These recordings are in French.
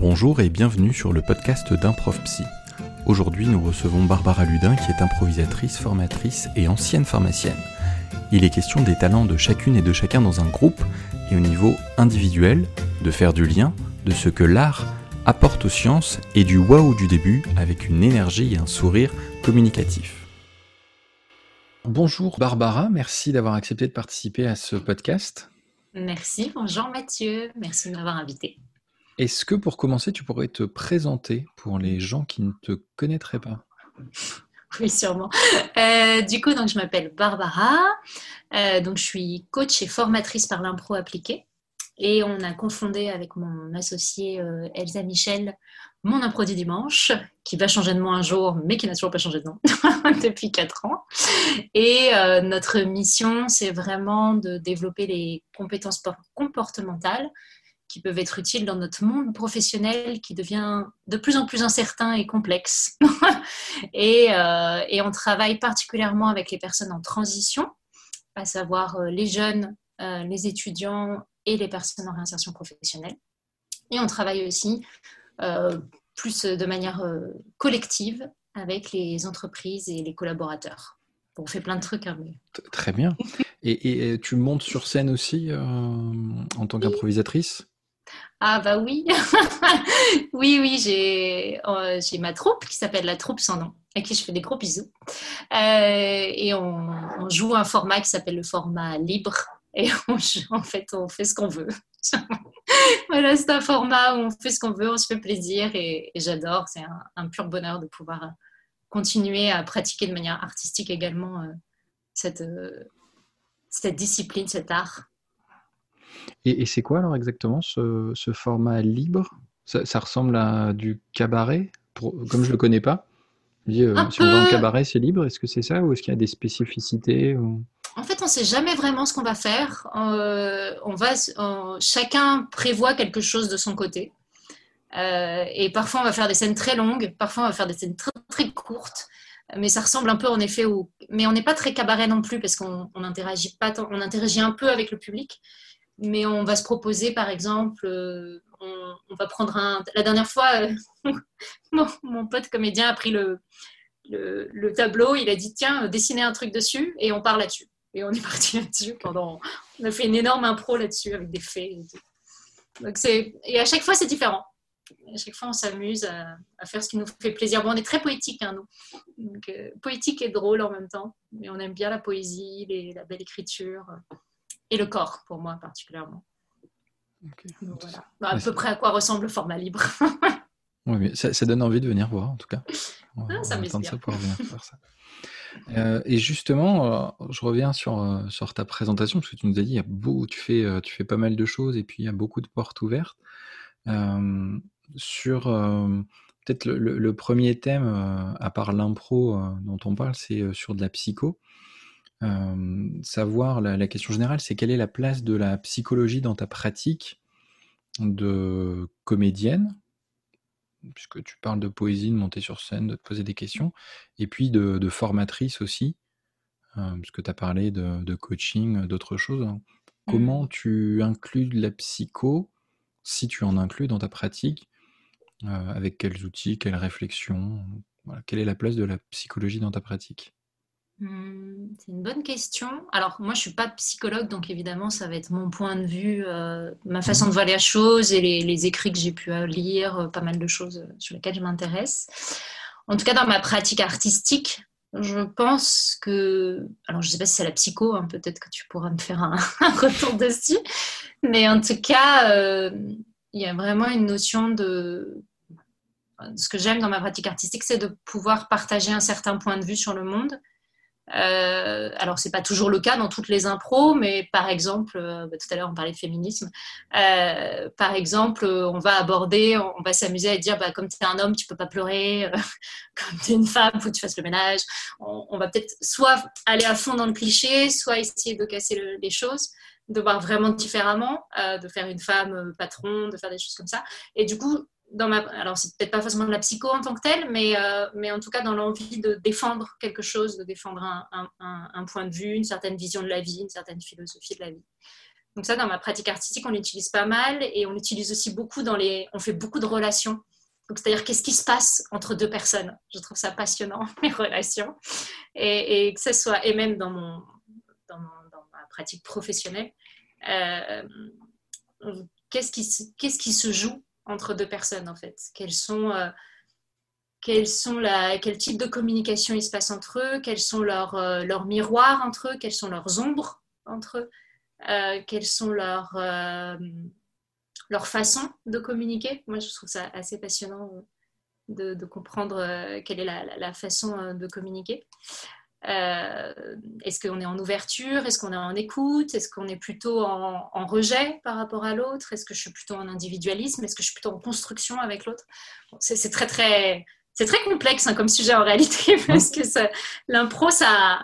Bonjour et bienvenue sur le podcast d'Improv Psy. Aujourd'hui, nous recevons Barbara Ludin qui est improvisatrice, formatrice et ancienne pharmacienne. Il est question des talents de chacune et de chacun dans un groupe et au niveau individuel, de faire du lien, de ce que l'art apporte aux sciences et du waouh du début avec une énergie et un sourire communicatif. Bonjour Barbara, merci d'avoir accepté de participer à ce podcast. Merci, bonjour Mathieu, merci de m'avoir invité. Est-ce que pour commencer, tu pourrais te présenter pour les gens qui ne te connaîtraient pas? Oui, sûrement. Euh, du coup, donc, je m'appelle Barbara. Euh, donc, je suis coach et formatrice par l'impro appliqué. Et on a confondé avec mon associé euh, Elsa Michel mon impro du dimanche, qui va changer de nom un jour, mais qui n'a toujours pas changé de nom depuis 4 ans. Et notre mission, c'est vraiment de développer les compétences comportementales qui peuvent être utiles dans notre monde professionnel qui devient de plus en plus incertain et complexe. et, euh, et, on travaille particulièrement avec les personnes en transition, à savoir euh, les jeunes, euh, les étudiants et les personnes en réinsertion professionnelle. Et on travaille aussi plus de manière collective avec les entreprises et les collaborateurs. on fait plein de trucs. Hein, Très bien. Et, et, tu montes sur scène aussi en tant qu'improvisatrice? Ah bah oui, oui, oui, j'ai euh, j'ai ma troupe qui s'appelle la troupe sans nom, à qui je fais des gros bisous. Euh, et on, joue un format qui s'appelle le format libre. Et en fait, on fait ce qu'on veut. voilà, c'est un format où on fait ce qu'on veut, on se fait plaisir et, j'adore. C'est un, pur bonheur de pouvoir continuer à pratiquer de manière artistique également euh, cette, cette discipline, cet art. Et, c'est quoi alors exactement ce, format libre? Ça, ressemble à du cabaret? Comme je ne le connais pas, euh, si on va en cabaret, c'est libre. Est-ce que c'est ça ou est-ce qu'il y a des spécificités En fait, on ne sait jamais vraiment ce qu'on va faire. Euh, on va, chacun prévoit quelque chose de son côté. Euh, et parfois, on va faire des scènes très longues, parfois, on va faire des scènes très, très courtes. Mais ça ressemble un peu en effet au. Mais on n'est pas très cabaret non plus parce qu'on interagit pas on interagit un peu avec le public mais on va se proposer, par exemple, euh, on, va prendre un. La dernière fois, euh, mon, pote comédien a pris le, le, tableau, il a dit tiens, dessiner un truc dessus, et on part là-dessus. Et on est parti là-dessus pendant. On a fait une énorme impro là-dessus avec des faits. Et, et à chaque fois, c'est différent. À chaque fois, on s'amuse à, faire ce qui nous fait plaisir. Bon, on est très poétique, hein, nous. Euh, poétique et drôle en même temps. Mais on aime bien la poésie, la belle écriture et le corps, pour moi particulièrement. voilà. Bah, à peu près à quoi ressemble le format libre. oui, mais ça, donne envie de venir voir, en tout cas. On, ah, ça ça pour venir faire ça. Euh, et justement, euh, je reviens sur, euh, sur ta présentation, parce que tu nous as dit, il y a beau, tu, fais, tu fais pas mal de choses et puis il y a beaucoup de portes ouvertes. sur peut-être le, le, premier thème, à part l'impro dont on parle, c'est sur de la psycho savoir la, question générale, c'est quelle est la place de la psychologie dans ta pratique de comédienne, puisque tu parles de poésie, de monter sur scène, de te poser des questions, et puis de, formatrice aussi, puisque tu as parlé de, coaching, d'autres choses. Comment mmh. tu inclus de la psycho, si tu en inclus dans ta pratique, avec quels outils, quelles réflexions Quelle est la place de la psychologie dans ta pratique? C'est une bonne question. Alors, moi, je suis pas psychologue, donc évidemment, ça va être mon point de vue, euh, ma façon de voir les choses et les, écrits que j'ai pu euh, lire, euh, pas mal de choses sur lesquelles je m'intéresse. En tout cas, dans ma pratique artistique, je pense que. Alors, je ne sais pas si c'est la psycho, hein, peut-être que tu pourras me faire un, retour dessus. Mais en tout cas, il y a vraiment une notion de. Ce que j'aime dans ma pratique artistique, c'est de pouvoir partager un certain point de vue sur le monde euh, alors, c'est pas toujours le cas dans toutes les impros, mais par exemple, euh, bah, tout à l'heure on parlait de féminisme. Euh, par exemple, on va aborder, on va s'amuser à dire, bah, comme tu es un homme, tu peux pas pleurer. comme tu es une femme, faut que tu fasses le ménage. On, va peut-être soit aller à fond dans le cliché, soit essayer de casser les choses, de voir vraiment différemment, de faire une femme patron, de faire des choses comme ça. Et du coup, dans ma, alors c'est peut-être pas forcément de la psycho en tant que telle, mais, euh, mais en tout cas dans l'envie de défendre quelque chose, de défendre un, un, point de vue, une certaine vision de la vie, une certaine philosophie de la vie. Donc ça, dans ma pratique artistique, on l'utilise pas mal et on l'utilise aussi beaucoup dans les... On fait beaucoup de relations. C'est-à-dire qu'est-ce qui se passe entre deux personnes? Je trouve ça passionnant, les relations. Et, que ce soit, et même dans, mon, dans, ma pratique professionnelle, euh, qu'est-ce qui, qu'est-ce qui se joue entre deux personnes en fait Quels sont... Euh, quels sont la, quel type de communication il se passe entre eux, quels sont leurs, euh, leurs miroirs entre eux, quelles sont leurs ombres entre eux, euh, quelles sont leurs, euh, leurs façons de communiquer? Moi, je trouve ça assez passionnant de, comprendre quelle est la, façon de communiquer. Est-ce qu'on est en ouverture? Est-ce qu'on est en écoute? Est-ce qu'on est plutôt en, en, rejet par rapport à l'autre? Est-ce que je suis plutôt en individualisme? Est-ce que je suis plutôt en construction avec l'autre? C'est, très, très c'est très complexe hein, comme sujet en réalité, parce que l'impro, ça,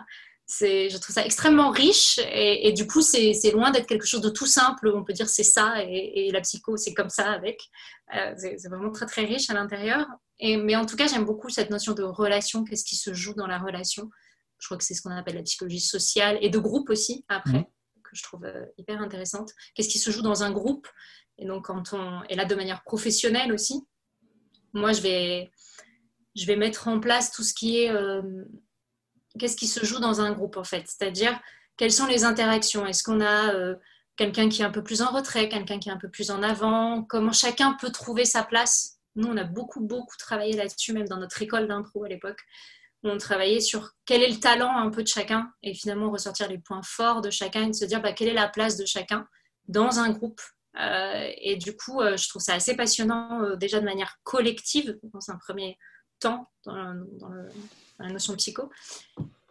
je trouve ça extrêmement riche et, du coup, c'est loin d'être quelque chose de tout simple. On peut dire c'est ça et, la psycho, c'est comme ça avec. Euh, c'est vraiment très très riche à l'intérieur. Mais en tout cas, j'aime beaucoup cette notion de relation, qu'est-ce qui se joue dans la relation? Je crois que c'est ce qu'on appelle la psychologie sociale et de groupe aussi après, que je trouve euh, hyper intéressante. Qu'est-ce qui se joue dans un groupe? Et donc, quand on est là de manière professionnelle aussi, moi, je vais je vais mettre en place tout ce qui est euh, qu'est-ce qui se joue dans un groupe en fait, c'est-à-dire quelles sont les interactions? Est-ce qu'on a euh, quelqu'un qui est un peu plus en retrait, quelqu'un qui est un peu plus en avant? Comment chacun peut trouver sa place? Nous, on a beaucoup beaucoup travaillé là-dessus, même dans notre école d'impro à l'époque. On travaillait sur quel est le talent un peu de chacun et finalement ressortir les points forts de chacun et se dire bah, quelle est la place de chacun dans un groupe. Euh, et du coup, je trouve ça assez passionnant déjà de manière collective dans un premier temps dans, la notion psycho.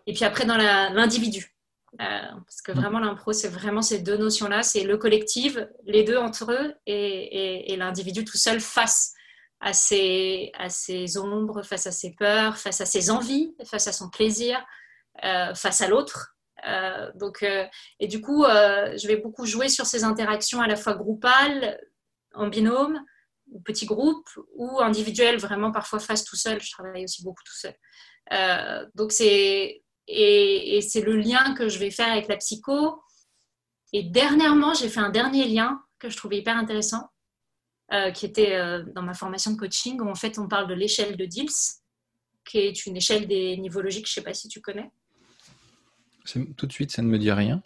Et puis après, dans l'individu. Euh, parce que vraiment, l'impro, c'est vraiment ces deux notions-là. C'est le collectif, les deux entre eux, et, l'individu tout seul face à ses, à ses ombres, face à ses peurs, face à ses envies, face à son plaisir, euh, face à l'autre. Euh, donc, et du coup, je vais beaucoup jouer sur ces interactions à la fois groupales, en binôme, ou petit groupe ou individuel, vraiment parfois face tout seul. Je travaille aussi beaucoup tout seul. Euh, donc c'est et, c'est le lien que je vais faire avec la psycho. Et dernièrement, j'ai fait un dernier lien que je trouvais hyper intéressant, euh, qui était euh, dans ma formation de coaching, où en fait on parle de l'échelle de Diels, qui est une échelle des niveaux logiques. Je ne sais pas si tu connais. Tout de suite, ça ne me dit rien.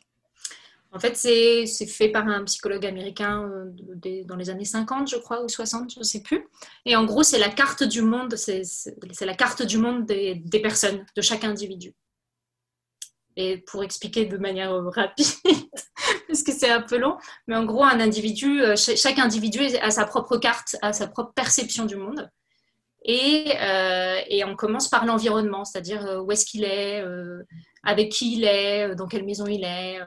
En fait, c'est fait par un psychologue américain euh, dans les années 50, je crois, ou 60, je ne sais plus. Et en gros, c'est la carte du monde, c'est la carte du monde des, personnes, de chaque individu. Et pour expliquer de manière rapide, c'est un peu long, mais en gros, un individu, euh, chaque individu a sa propre carte, a sa propre perception du monde. Et, euh, on commence par l'environnement, c'est-à-dire où est-ce qu'il est, avec qui il est, dans quelle maison il est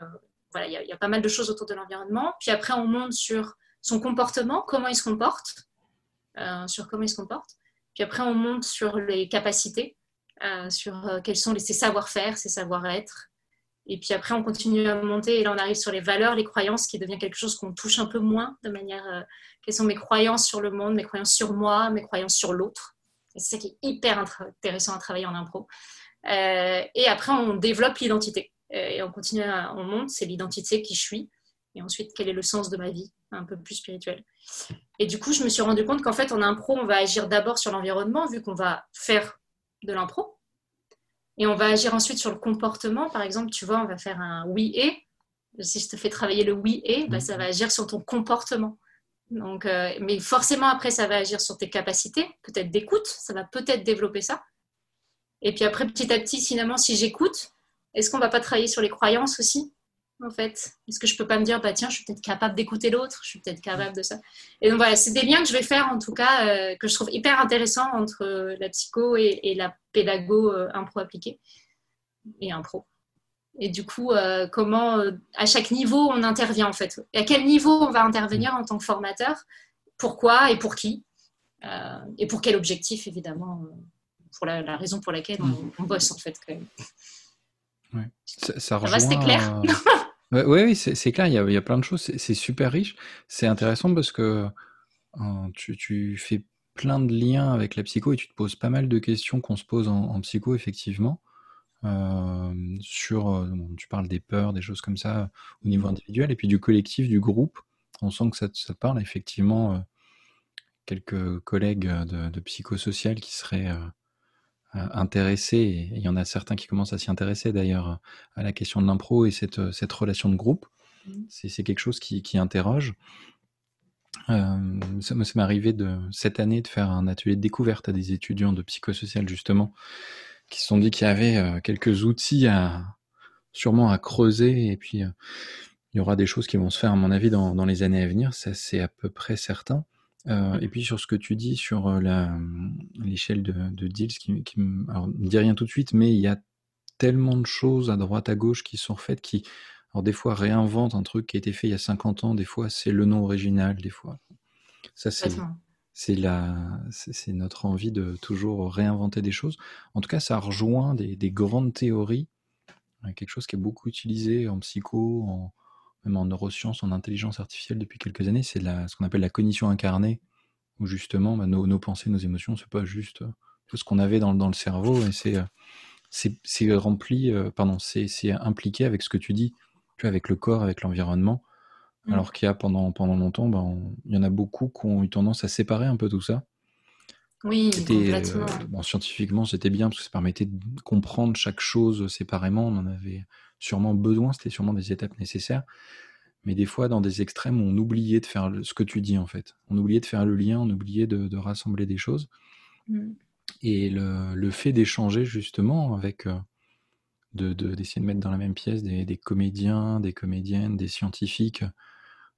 voilà, il y, a pas mal de choses autour de l'environnement. Puis après, on monte sur son comportement, comment il se comporte, euh, sur comment il se comporte. Puis après, on monte sur les capacités, euh, sur euh, quels sont ses savoir-faire, ses savoir-être. Et puis après, on continue à monter et là, on arrive sur les valeurs, les croyances, qui devient quelque chose qu'on touche un peu moins de manière. quelles sont mes croyances sur le monde, mes croyances sur moi, mes croyances sur l'autre. Et c'est ça qui est hyper intéressant à travailler en impro. et après, on développe l'identité. Euh, et on continue, à, on monte, c'est l'identité qui je suis. Et ensuite, quel est le sens de ma vie, un peu plus spirituel. Et du coup, je me suis rendu compte qu'en fait, en impro, on va agir d'abord sur l'environnement, vu qu'on va faire de l'impro. Et on va agir ensuite sur le comportement. Par exemple, tu vois, on va faire un oui et. Si je te fais travailler le oui et, bah, ça va agir sur ton comportement. Donc, euh, mais forcément, après, ça va agir sur tes capacités, peut-être d'écoute. Ça va peut-être développer ça. Et puis après, petit à petit, finalement, si j'écoute, est-ce qu'on va pas travailler sur les croyances aussi? En fait. Est-ce que je peux pas me dire, bah tiens, je suis peut-être capable d'écouter l'autre, je suis peut-être capable de ça. Et donc voilà, c'est des liens que je vais faire en tout cas, euh, que je trouve hyper intéressants entre euh, la psycho et, la pédago euh, impro appliquée et impro. Et du coup, comment, à chaque niveau, on intervient en fait. Et À quel niveau on va intervenir en tant que formateur? Pourquoi et pour qui? Et pour quel objectif, évidemment, pour la, raison pour laquelle on, on, bosse en fait quand même. Ça, ça, va, c'était clair Oui, ouais, c'est clair, il y, a, il y, a, plein de choses, c'est super riche. C'est intéressant parce que euh, tu, tu, fais plein de liens avec la psycho et tu te poses pas mal de questions qu'on se pose en, psycho, effectivement. sur, tu parles des peurs, des choses comme ça au niveau individuel, et puis du collectif, du groupe. On sent que ça, te parle effectivement. quelques collègues de, de psychosocial qui seraient intéressés, et il y en a certains qui commencent à s'y intéresser d'ailleurs à la question de l'impro et cette, cette relation de groupe. Mmh. C'est quelque chose qui, qui interroge. Euh, ça, m'est arrivé de, cette année de faire un atelier de découverte à des étudiants de psychosocial justement, qui se sont dit qu'il y avait euh, quelques outils à sûrement à creuser et puis euh, il y aura des choses qui vont se faire à mon avis dans, dans les années à venir, ça c'est à peu près certain. Euh, et puis sur ce que tu dis sur l'échelle de, de, deals, qui, qui alors, ne dit rien tout de suite, mais il y a tellement de choses à droite à gauche qui sont faites qui alors des fois réinvente un truc qui a été fait il y a 50 ans, des fois c'est le nom original, des fois. Ça c'est notre envie de toujours réinventer des choses. En tout cas, ça rejoint des, des grandes théories, euh, quelque chose qui est beaucoup utilisé en psycho, en, même en neurosciences, en intelligence artificielle depuis quelques années, c'est ce qu'on appelle la cognition incarnée, où justement bah, nos, nos, pensées, nos émotions, c'est pas juste euh, tout ce qu'on avait dans, dans, le cerveau, et c'est euh, rempli, pardon, c'est impliqué avec ce que tu dis avec le corps, avec l'environnement. Mm. Alors qu'il y a pendant, pendant longtemps, ben, il y en a beaucoup qui ont eu tendance à séparer un peu tout ça. Oui, complètement. bon, scientifiquement, c'était bien parce que ça permettait de comprendre chaque chose séparément. On en avait sûrement besoin, c'était sûrement des étapes nécessaires. Mais des fois, dans des extrêmes, on oubliait de faire ce que tu dis en fait. On oubliait de faire le lien, on oubliait de, rassembler des choses. Mm. Et le, le fait d'échanger justement avec, euh, d'essayer de, d'essayer de, mettre dans la même pièce des, des, comédiens, des comédiennes, des scientifiques,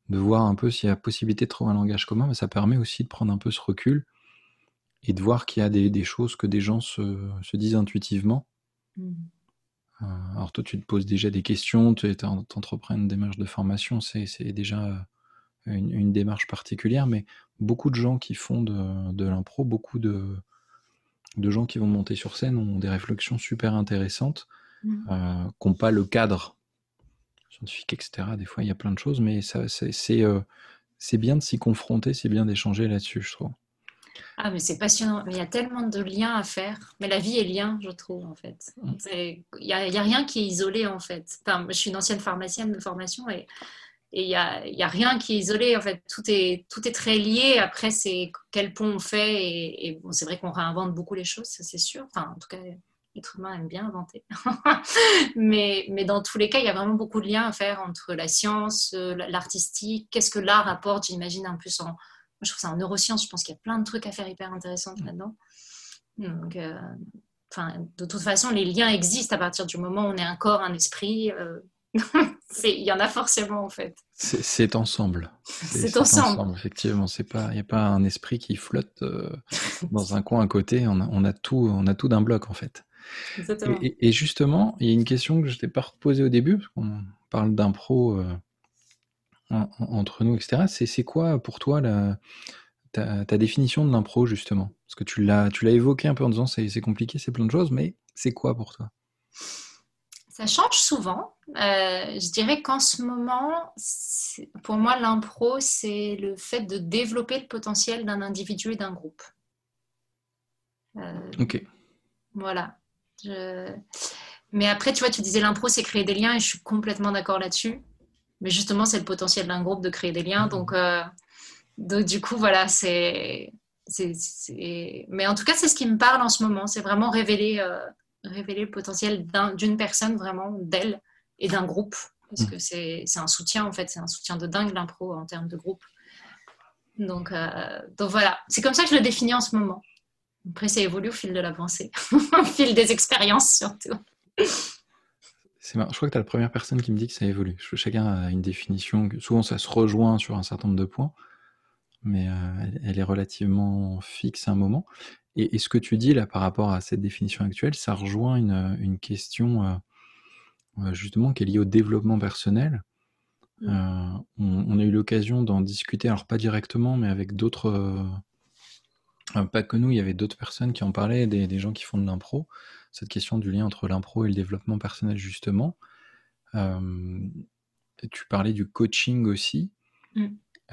de voir un peu s'il y a possibilité de trouver un langage commun, mais ça permet aussi de prendre un peu ce recul et de voir qu'il y a des, des, choses que des gens se, se disent intuitivement. Mmh. Euh, alors toi, tu te poses déjà des questions, tu entreprends une démarche de formation, c'est déjà une, une, démarche particulière, mais beaucoup de gens qui font de, de l'impro, beaucoup de, de gens qui vont monter sur scène ont des réflexions super intéressantes Mmh. euh, qui n'ont pas le cadre scientifique, etc. Des fois, il y a plein de choses, mais euh, c'est bien de s'y confronter, c'est bien d'échanger là-dessus, je trouve. Ah, mais c'est passionnant. Il y a tellement de liens à faire. Mais la vie est lien, je trouve, en fait. Mmh. Il n'y a, a, rien qui est isolé, en fait. Enfin, je suis une ancienne pharmacienne de formation et il n'y a, y a, rien qui est isolé. En fait, tout est, tout est très lié. Après, c'est quel pont on fait. Et, et bon, c'est vrai qu'on réinvente beaucoup les choses, ça c'est sûr. Enfin, en tout cas, l'être humain aime bien inventer. mais, mais dans tous les cas, il y a vraiment beaucoup de liens à faire entre la science, euh, l'artistique, qu'est-ce que l'art apporte, j'imagine, un peu en... Je trouve ça en neurosciences, je pense qu'il y a plein de trucs à faire hyper intéressants mm. là-dedans. Donc, euh, de toute façon, les liens existent à partir du moment où on est un corps, un esprit. Euh, il y en a forcément en fait. C'est ensemble. C'est ensemble. Effectivement, c'est pas, il n'y a pas un esprit qui flotte dans un coin à côté. On a, on a tout, on a tout d'un bloc en fait. Et, justement, il y a une question que je t'ai pas posée au début, parce qu'on parle d'impro euh, entre nous, etc. C'est quoi pour toi la, ta, définition de l'impro, justement? Parce que tu l'as évoqué un peu en disant c'est compliqué, c'est plein de choses, mais c'est quoi pour toi? Ça change souvent. Euh, je dirais qu'en ce moment, pour moi, l'impro, c'est le fait de développer le potentiel d'un individu et d'un groupe. Euh, ok. Voilà. Mais après, tu vois, tu disais l'impro, c'est créer des liens et je suis complètement d'accord là-dessus. Mais justement, c'est le potentiel d'un groupe de créer des liens. Donc, euh, donc du coup, voilà, c'est. Mais en tout cas, c'est ce qui me parle en ce moment. C'est vraiment révéler, euh, révéler le potentiel d'une personne, vraiment, d'elle et d'un groupe. Parce que c'est un soutien, en fait. C'est un soutien de dingue, l'impro, en termes de groupe. Donc, euh, donc voilà, c'est comme ça que je le définis en ce moment. Après, ça évolue au fil de la pensée, au fil des expériences surtout. C'est Je crois que tu es la première personne qui me dit que ça évolue. Chacun a une définition. Souvent, ça se rejoint sur un certain nombre de points, mais euh, elle est relativement fixe à un moment. Et, ce que tu dis là par rapport à cette définition actuelle, ça rejoint une, question euh, euh, justement qui est liée au développement personnel. Mm. on, a eu l'occasion d'en discuter, alors pas directement, mais avec d'autres euh, pas que nous, il y avait d'autres personnes qui en parlaient, des, gens qui font de l'impro, cette question du lien entre l'impro et le développement personnel, justement. Euh, tu parlais du coaching aussi. Mm.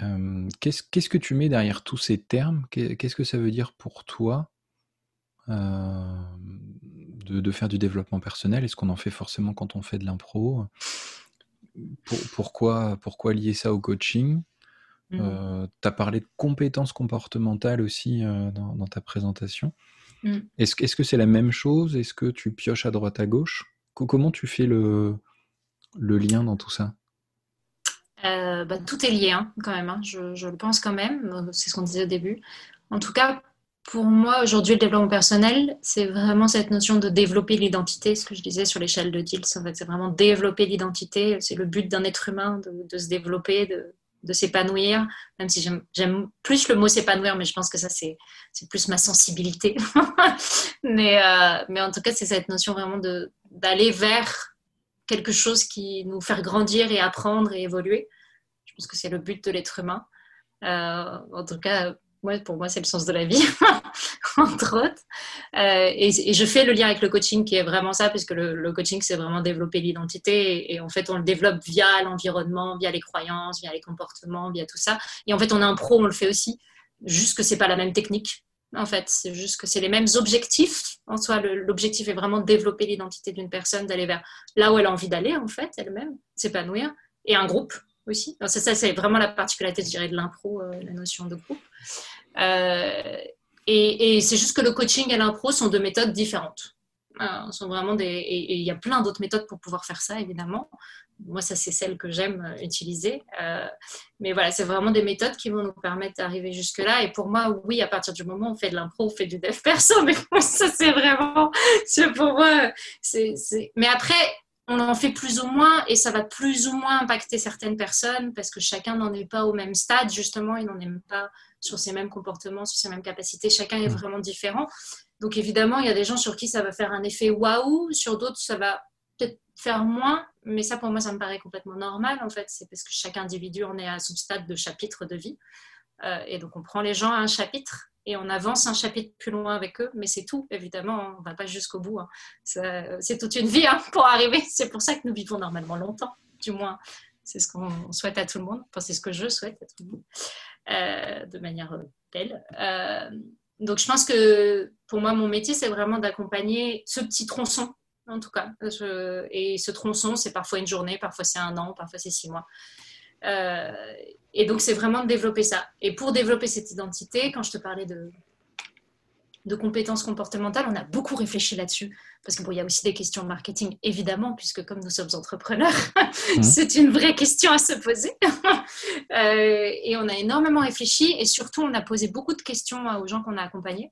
Euh, qu'est-ce, que tu mets derrière tous ces termes? Qu'est-ce que ça veut dire pour toi de, faire du développement personnel? Est-ce qu'on en fait forcément quand on fait de l'impro? Pourquoi, pourquoi lier ça au coaching? Mmh. Tu as parlé de compétences comportementales aussi dans, ta présentation. Mmh. Est-ce est -ce que c'est la même chose? Est-ce que tu pioches à droite à gauche? Comment tu fais le, le lien dans tout ça? Euh, bah, tout est lié hein, quand même, hein. je, je, le pense quand même, c'est ce qu'on disait au début. En tout cas, pour moi, aujourd'hui, le développement personnel, c'est vraiment cette notion de développer l'identité, ce que je disais sur l'échelle de Diels. En fait, c'est vraiment développer l'identité. C'est le but d'un être humain de, de se développer, de, de s'épanouir, même si j'aime plus le mot s'épanouir, mais je pense que ça, c'est plus ma sensibilité. mais, euh, mais en tout cas, c'est cette notion vraiment d'aller vers quelque chose qui nous fait grandir et apprendre et évoluer. Je pense que c'est le but de l'être humain. Euh, en tout cas, pour moi, c'est le sens de la vie, entre autres. Euh, et, je fais le lien avec le coaching qui est vraiment ça, puisque le, coaching, c'est vraiment développer l'identité. Et, en fait, on le développe via l'environnement, via les croyances, via les comportements, via tout ça. Et en fait, on a un pro, on le fait aussi. Juste que c'est pas la même technique en fait. C'est juste que c'est les mêmes objectifs. En soi, l'objectif est vraiment de développer l'identité d'une personne, d'aller vers là où elle a envie d'aller, en fait, elle-même, s'épanouir, et un groupe aussi. Ça, ça c'est vraiment la particularité, je dirais, de l'impro, euh, la notion de groupe. Euh, et, c'est juste que le coaching et l'impro sont deux méthodes différentes. Euh, sont vraiment des, et il y a plein d'autres méthodes pour pouvoir faire ça, évidemment. Moi, ça, c'est celle que j'aime euh, utiliser. Euh, mais voilà, c'est vraiment des méthodes qui vont nous permettre d'arriver jusque-là. Et pour moi, oui, à partir du moment où on fait de l'impro, on fait du dev perso. Mais ça, c'est vraiment, pour moi, c'est, mais après, on en fait plus ou moins et ça va plus ou moins impacter certaines personnes parce que chacun n'en est pas au même stade, justement, il n'en est pas sur ses mêmes comportements, sur ses mêmes capacités. Chacun est mmh. vraiment différent. Donc évidemment, il y a des gens sur qui ça va faire un effet waouh, sur d'autres, ça va peut-être faire moins, mais ça pour moi, ça me paraît complètement normal en fait. C'est parce que chaque individu en est à son stade de chapitre de vie. Euh, et donc on prend les gens à un chapitre et on avance un chapitre plus loin avec eux, mais c'est tout, évidemment, on ne va pas jusqu'au bout. Hein. C'est toute une vie hein, pour arriver. C'est pour ça que nous vivons normalement longtemps, du moins. C'est ce qu'on souhaite à tout le monde. Enfin, c'est ce que je souhaite à tout le monde, euh, de manière belle. Euh, donc je pense que pour moi, mon métier, c'est vraiment d'accompagner ce petit tronçon, en tout cas. et ce tronçon, c'est parfois une journée, parfois c'est un an, parfois c'est six mois. Euh, et donc c'est vraiment de développer ça. Et pour développer cette identité, quand je te parlais de, de compétences comportementales, on a beaucoup réfléchi là-dessus. Parce qu'il bon, y a aussi des questions de marketing, évidemment, puisque comme nous sommes entrepreneurs, mmh. c'est une vraie question à se poser. Euh, et on a énormément réfléchi et surtout, on a posé beaucoup de questions aux gens qu'on a accompagnés.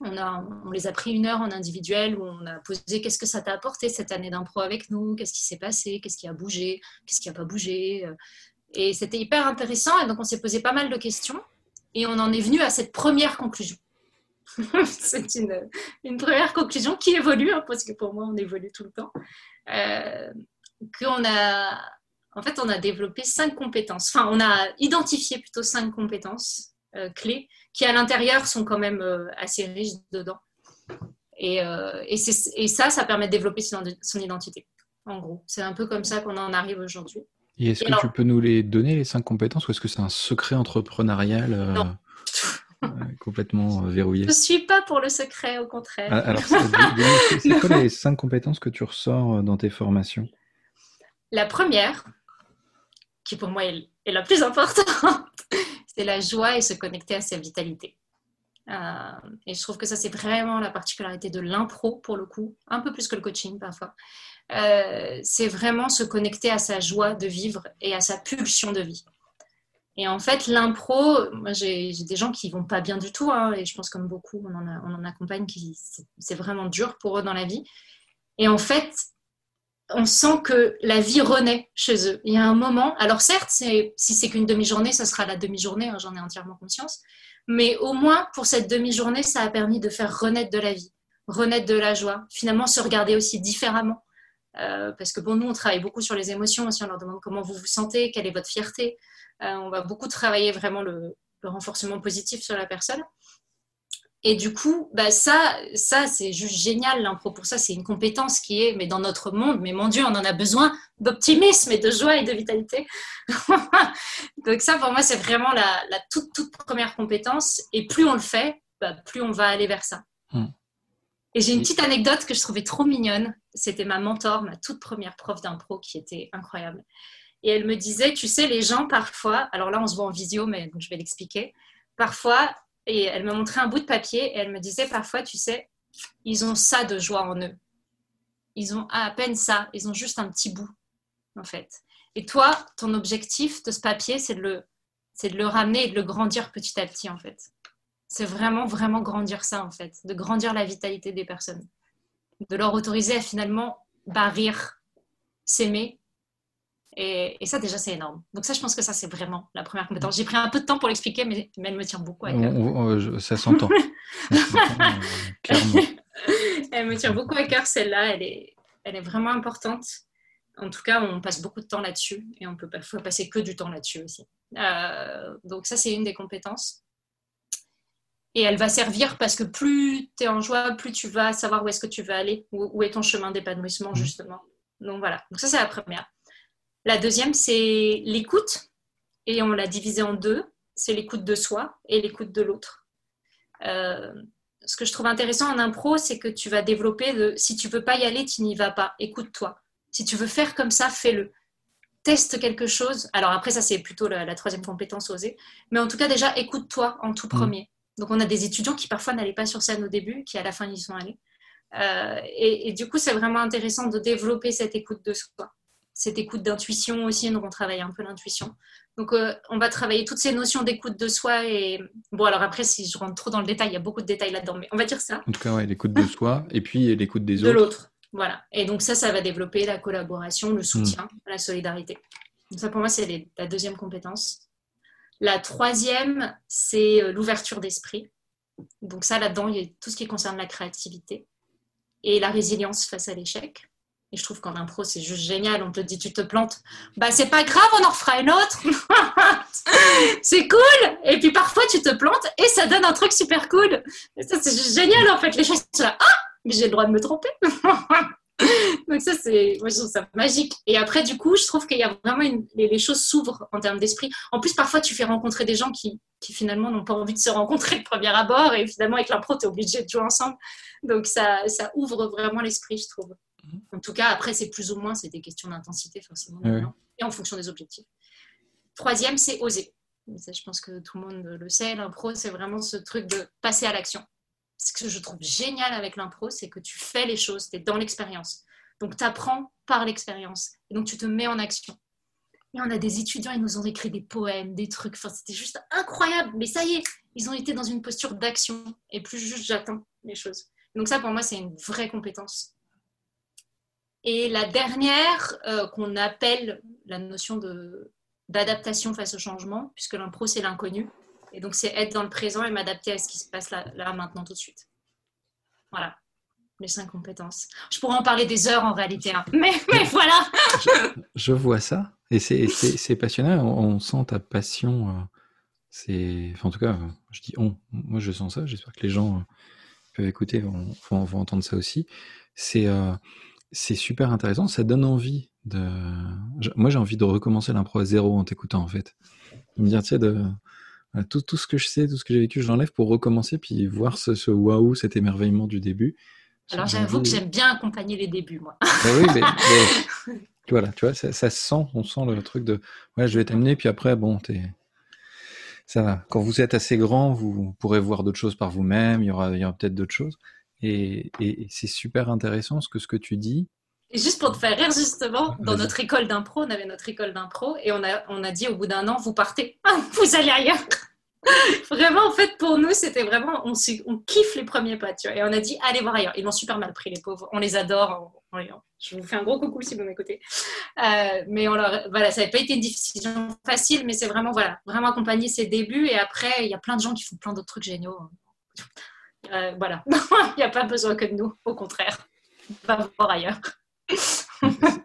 On, les a pris une heure en individuel où on a posé qu'est-ce que ça t'a apporté cette année d'impro avec nous, qu'est-ce qui s'est passé, qu'est-ce qui a bougé, qu'est-ce qui n'a pas bougé. Et c'était hyper intéressant. Et donc, on s'est posé pas mal de questions et on en est venu à cette première conclusion. c'est une, première conclusion qui évolue, hein, parce que pour moi, on évolue tout le temps. Euh, a, en fait, on a développé cinq compétences. Enfin, on a identifié plutôt cinq compétences euh, clés qui, à l'intérieur, sont quand même euh, assez riches dedans. Et, euh, et, et, ça, ça permet de développer son, son identité. En gros, c'est un peu comme ça qu'on en arrive aujourd'hui. Et est-ce que tu peux nous les donner, les cinq compétences, ou est-ce que c'est un secret entrepreneurial Non complètement euh, verrouillé? Je ne suis pas pour le secret, au contraire. Ah, alors, c'est quoi les cinq compétences que tu ressors euh, dans tes formations? La première, qui pour moi est, la plus importante, la joie et se connecter à sa vitalité. Euh, et je trouve que ça, c'est vraiment la particularité de l'impro, pour le coup, un peu plus que le coaching parfois. c'est vraiment se connecter à sa joie de vivre et à sa pulsion de vie. Et en fait, l'impro, moi j'ai des gens qui vont pas bien du tout, hein, et je pense comme beaucoup, on en accompagne, qui c'est vraiment dur pour eux dans la vie. Et en fait, on sent que la vie renaît chez eux. Il y a un moment, alors certes, si c'est qu'une demi-journée, ça sera la demi-journée, hein, j'en ai entièrement conscience, mais au moins pour cette demi-journée, ça a permis de faire renaître de la vie, renaître de la joie, finalement se regarder aussi différemment. Euh, parce que bon, nous, on travaille beaucoup sur les émotions aussi, on leur demande comment vous vous sentez, quelle est votre fierté, euh, on va beaucoup travailler vraiment le, renforcement positif sur la personne. Et du coup, bah ça, ça c'est juste génial l'impro. Pour ça, c'est une compétence qui est, mais dans notre monde, mais mon Dieu, on en a besoin d'optimisme et de joie et de vitalité. Donc ça, pour moi, c'est vraiment la, toute, toute première compétence. Et plus on le fait, bah, plus on va aller vers ça. Hmm. Et j'ai une petite anecdote que je trouvais trop mignonne. C'était ma mentor, ma toute première prof d'impro qui était incroyable. Et elle me disait, tu sais, les gens parfois, alors là on se voit en visio, mais je vais l'expliquer. Parfois, et elle me montrait un bout de papier et elle me disait parfois, tu sais, ils ont ça de joie en eux. Ils ont à peine ça, ils ont juste un petit bout, en fait. Et toi, ton objectif de ce papier, c'est de le, c'est de le ramener et de le grandir petit à petit, en fait. C'est vraiment, vraiment grandir ça, en fait, de grandir la vitalité des personnes, de leur autoriser à finalement bah, rire, s'aimer. Et, ça, déjà, c'est énorme. Donc ça, je pense que ça, c'est vraiment la première compétence. J'ai pris un peu de temps pour l'expliquer, mais, elle me tient beaucoup à cœur. ça s'entend. elle me tient beaucoup à cœur, celle-là. Elle est, elle est vraiment importante. En tout cas, on passe beaucoup de temps là-dessus et on peut parfois passer que du temps là-dessus aussi. Euh, donc ça, c'est une des compétences. Et elle va servir parce que plus tu es en joie, plus tu vas savoir où est-ce que tu vas aller, où, est ton chemin d'épanouissement, mmh. justement. Donc voilà, donc ça, c'est la première. La deuxième, c'est l'écoute. Et on l'a divisé en deux. C'est l'écoute de soi et l'écoute de l'autre. Euh, ce que je trouve intéressant en impro, c'est que tu vas développer de si tu veux pas y aller, tu n'y vas pas. Écoute-toi. Si tu veux faire comme ça, fais-le. Teste quelque chose. Alors après, ça c'est plutôt la, troisième compétence oser. Mais en tout cas, déjà, écoute-toi en tout mmh. premier. Donc on a des étudiants qui parfois n'allaient pas sur scène au début, qui à la fin y sont allés. Euh, et, du coup, c'est vraiment intéressant de développer cette écoute de soi, cette écoute d'intuition aussi. Donc on travaille un peu l'intuition. Donc, euh, on va travailler toutes ces notions d'écoute de soi. Et bon, alors après, si je rentre trop dans le détail, il y a beaucoup de détails là-dedans, mais on va dire ça. En tout cas, ouais, l'écoute de soi et puis l'écoute des autres. De l'autre, voilà. Et donc, ça, ça va développer la collaboration, le soutien, hmm. la solidarité. Donc, ça, pour moi, c'est la deuxième compétence. La troisième, c'est euh, l'ouverture d'esprit. Donc, ça, là-dedans, il y a tout ce qui concerne la créativité et la résilience face à l'échec. Et je trouve qu'en impro, c'est juste génial. On te dit, tu te plantes. Bah, c'est pas grave, on en refera une autre. c'est cool. Et puis parfois, tu te plantes et ça donne un truc super cool. ça, c'est génial, en fait. Les choses sont là. Ah, mais j'ai le droit de me tromper. Donc ça, c'est, moi, je trouve ça magique. Et après, du coup, je trouve qu'il y a vraiment les, choses s'ouvrent en termes d'esprit. En plus, parfois, tu fais rencontrer des gens qui, qui finalement n'ont pas envie de se rencontrer de premier abord. Et finalement, avec l'impro, tu es obligé de jouer ensemble. Donc ça, ça ouvre vraiment l'esprit, je trouve. En tout cas, après, c'est plus ou moins, c'est des questions d'intensité, forcément, et en fonction des objectifs. Troisième, c'est oser. je pense que tout le monde le sait, l'impro, c'est vraiment ce truc de passer à l'action. Ce que je trouve génial avec l'impro, c'est que tu fais les choses, tu es dans l'expérience. Donc, tu apprends par l'expérience. Et donc, tu te mets en action. Et on a des étudiants, ils nous ont écrit des poèmes, des trucs. Enfin, c'était juste incroyable. Mais ça y est, ils ont été dans une posture d'action et plus juste j'attends les choses. Donc, ça, pour moi, c'est une vraie compétence. Et la dernière, euh, qu'on appelle la notion d'adaptation face au changement, puisque l'impro, c'est l'inconnu. Et donc, c'est être dans le présent et m'adapter à ce qui se passe là, là, maintenant, tout de suite. Voilà, les cinq compétences. Je pourrais en parler des heures en réalité, hein. mais, mais, voilà. je, vois ça. Et c'est passionnant. On, sent ta passion. Euh, en tout cas, je dis on. Moi, je sens ça. J'espère que les gens euh, peuvent écouter, vont, vont, entendre ça aussi. C'est c'est super intéressant. Ça donne envie de. Moi, j'ai envie de recommencer l'impro à zéro en t'écoutant, en fait. De me dire, tu sais, de... tout, tout, ce que je sais, tout ce que j'ai vécu, je l'enlève pour recommencer, puis voir ce, ce waouh, cet émerveillement du début. Alors, j'avoue que j'aime bien accompagner les débuts, moi. Bah oui, mais, voilà, tu vois, ça, ça, sent, on sent le truc de, ouais, je vais t'amener, puis après, bon, t'es, ça va. Quand vous êtes assez grand, vous pourrez voir d'autres choses par vous-même, il y aura, il y aura peut-être d'autres choses. Et, c'est super intéressant ce que, ce que tu dis. Et juste pour te faire rire, justement, dans notre école d'impro, on avait notre école d'impro et on a, on a dit au bout d'un an, vous partez, vous allez ailleurs. vraiment, en fait, pour nous, c'était vraiment, on, on, kiffe les premiers pas, tu vois. Et on a dit, allez voir ailleurs. Ils l'ont super mal pris, les pauvres. On les adore. je vous fais un gros coucou si vous m'écoutez. Euh, mais on leur, voilà, ça n'avait pas été une décision facile, mais c'est vraiment, voilà, vraiment accompagner ses débuts. Et après, il y a plein de gens qui font plein d'autres trucs géniaux. Euh, voilà, il n'y a pas besoin que de nous, au contraire. On va voir ailleurs.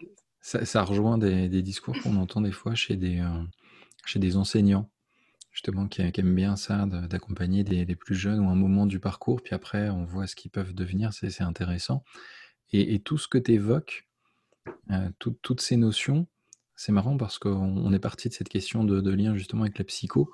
ça, rejoint des, discours qu'on entend des fois chez des, euh, chez des enseignants, justement, qui, aiment bien ça, d'accompagner des, plus jeunes ou un moment du parcours, puis après, on voit ce qu'ils peuvent devenir, c'est intéressant. Et, tout ce que tu évoques, euh, toutes ces notions, c'est marrant parce qu'on est parti de cette question de, de, lien justement avec la psycho.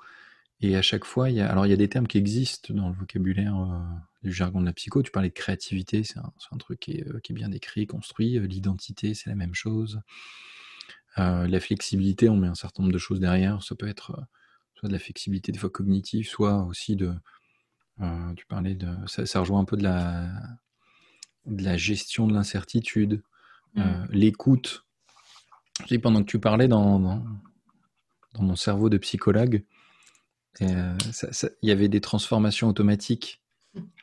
Et à chaque fois, il y a, alors il y a des termes qui existent dans le vocabulaire euh, du jargon de la psycho. Tu parlais de créativité, c'est un, truc qui est, qui est, bien décrit, construit. L'identité, c'est la même chose. la flexibilité, on met un certain nombre de choses derrière. Ça peut être soit de la flexibilité des fois cognitive, soit aussi de, euh, tu parlais de, ça, rejoint un peu de la, de la gestion de l'incertitude, euh, mm. l'écoute. Pendant que tu parlais dans, dans, mon cerveau de psychologue, euh, il y avait des transformations automatiques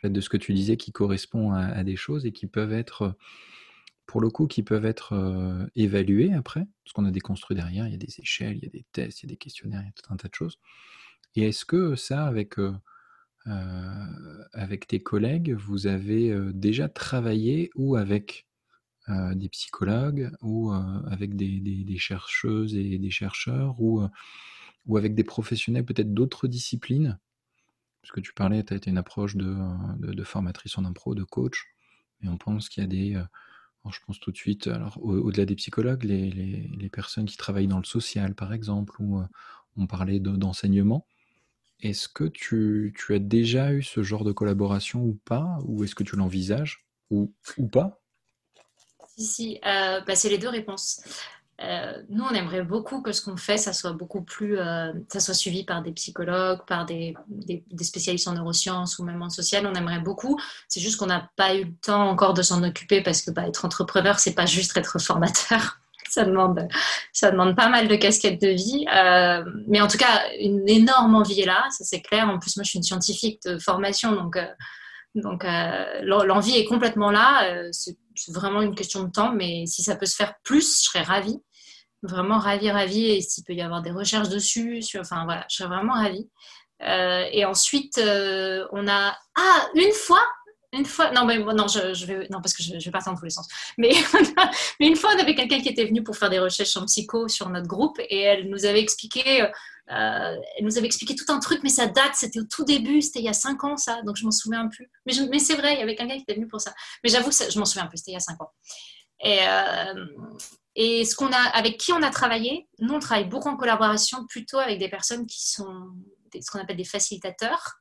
de ce que tu disais qui correspond à, des choses et qui peuvent être, pour le coup, qui peuvent être évaluées après, parce qu'on a déconstruit derrière, il y a des échelles, il y a des tests, il y a des questionnaires, il y a tout un tas de choses. Et est-ce que ça, avec euh, avec tes collègues, vous avez euh, déjà travaillé ou avec euh, des psychologues ou avec des, chercheuses et des chercheurs ou avec des professionnels peut-être d'autres disciplines? Parce que tu parlais, tu as été une approche de, de, formatrice en impro, de coach, et on pense qu'il y a des... je pense tout de suite, alors au-delà des psychologues, les, les, personnes qui travaillent dans le social, par exemple, ou on parlait d'enseignement. Est-ce que tu, as déjà eu ce genre de collaboration ou pas? Ou est-ce que tu l'envisages? Ou, ou pas? Si, si, euh, bah, c'est les deux réponses. Euh, nous, on aimerait beaucoup que ce qu'on fait, ça soit beaucoup plus, euh, ça soit suivi par des psychologues, par des, spécialistes en neurosciences ou même en social. On aimerait beaucoup. C'est juste qu'on n'a pas eu le temps encore de s'en occuper parce que bah, être entrepreneur, c'est pas juste être formateur ça demande, ça demande pas mal de casquettes de vie. Euh, mais en tout cas, une énorme envie est là, ça c'est clair. En plus, moi, je suis une scientifique de formation, donc, donc l'envie est complètement là. Vraiment une question de temps, mais si ça peut se faire plus, je serais ravie. Vraiment ravie, ravie. Et s'il peut y avoir des recherches dessus, enfin voilà, je serais vraiment ravie. et ensuite, on a ah une fois une fois, non, mais non, je, vais, non parce que je, vais partir dans tous les sens. Mais, mais une fois, on avait quelqu'un qui était venu pour faire des recherches en psycho sur notre groupe et elle nous avait expliqué, euh, elle nous avait expliqué tout un truc, mais ça date, c'était au tout début, c'était il y a cinq ans ça, donc je m'en souviens plus. Mais, mais c'est vrai, il y avait quelqu'un qui était venu pour ça. Mais j'avoue, je m'en souviens plus, c'était il y a cinq ans. Et, euh, et ce qu'on a, avec qui on a travaillé, nous on travaille beaucoup en collaboration plutôt avec des personnes qui sont ce qu'on appelle des facilitateurs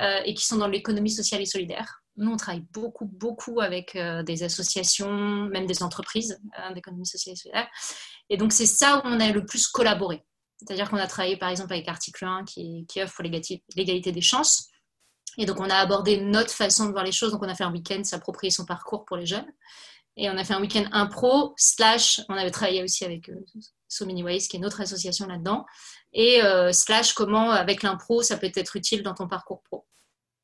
euh, et qui sont dans l'économie sociale et solidaire. Nous, on travaille beaucoup, beaucoup avec euh, des associations, même des entreprises hein, d'économie sociale et solidaire. Et donc, c'est ça où on a le plus collaboré. C'est-à-dire qu'on a travaillé, par exemple, avec Article 1 qui, qui pour l'égalité des chances. Et donc, on a abordé notre façon de voir les choses. Donc, on a fait un week-end s'approprier son parcours pour les jeunes. Et on a fait un week-end impro, slash, on avait travaillé aussi avec euh, So Many Ways, qui est notre association là-dedans. Et euh, slash, comment, avec l'impro, ça peut être utile dans ton parcours pro.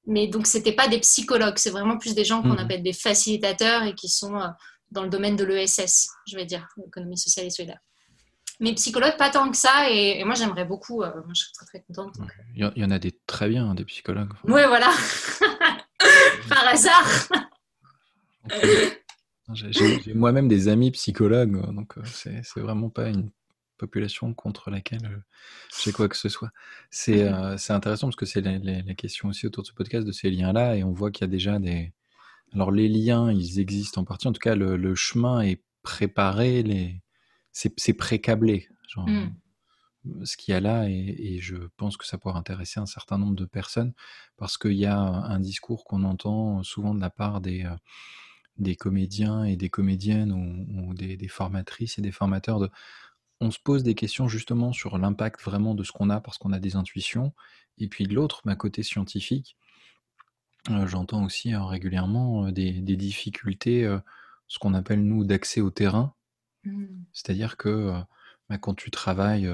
Mais donc, ce n'était pas des psychologues, c'est vraiment plus des gens qu'on mhm. appelle des facilitateurs et qui sont euh, dans le domaine de l'ESS, je vais dire, l'économie sociale et solidaire. Mais psychologues, pas tant que ça, et, moi j'aimerais beaucoup, euh, moi je serais très très contente. Il y en a des très bien, hein, des psychologues. Oui, voilà, par hasard. J'ai moi-même des amis psychologues, donc euh, c'est vraiment pas une population contre laquelle euh, j'ai quoi que ce soit. C'est mmh euh, intéressant parce que c'est la, question aussi autour de ce podcast de ces liens-là et on voit qu'il y a déjà des... Alors les liens, ils existent en partie, en tout cas le, chemin est préparé, les... c'est pré-câblé. Mmh. Ce qu'il y a là, et, je pense que ça pourrait intéresser un certain nombre de personnes, parce qu'il y a un discours qu'on entend souvent de la part des, euh, des comédiens et des comédiennes ou, des, des, formatrices et des formateurs de on se pose des questions justement sur l'impact vraiment de ce qu'on a parce qu'on a des intuitions. Et puis de l'autre, ma côté scientifique, euh, j'entends aussi euh, régulièrement euh, des, difficultés, ce qu'on appelle nous d'accès au terrain. Mmh. C'est-à-dire que bah, quand tu travailles,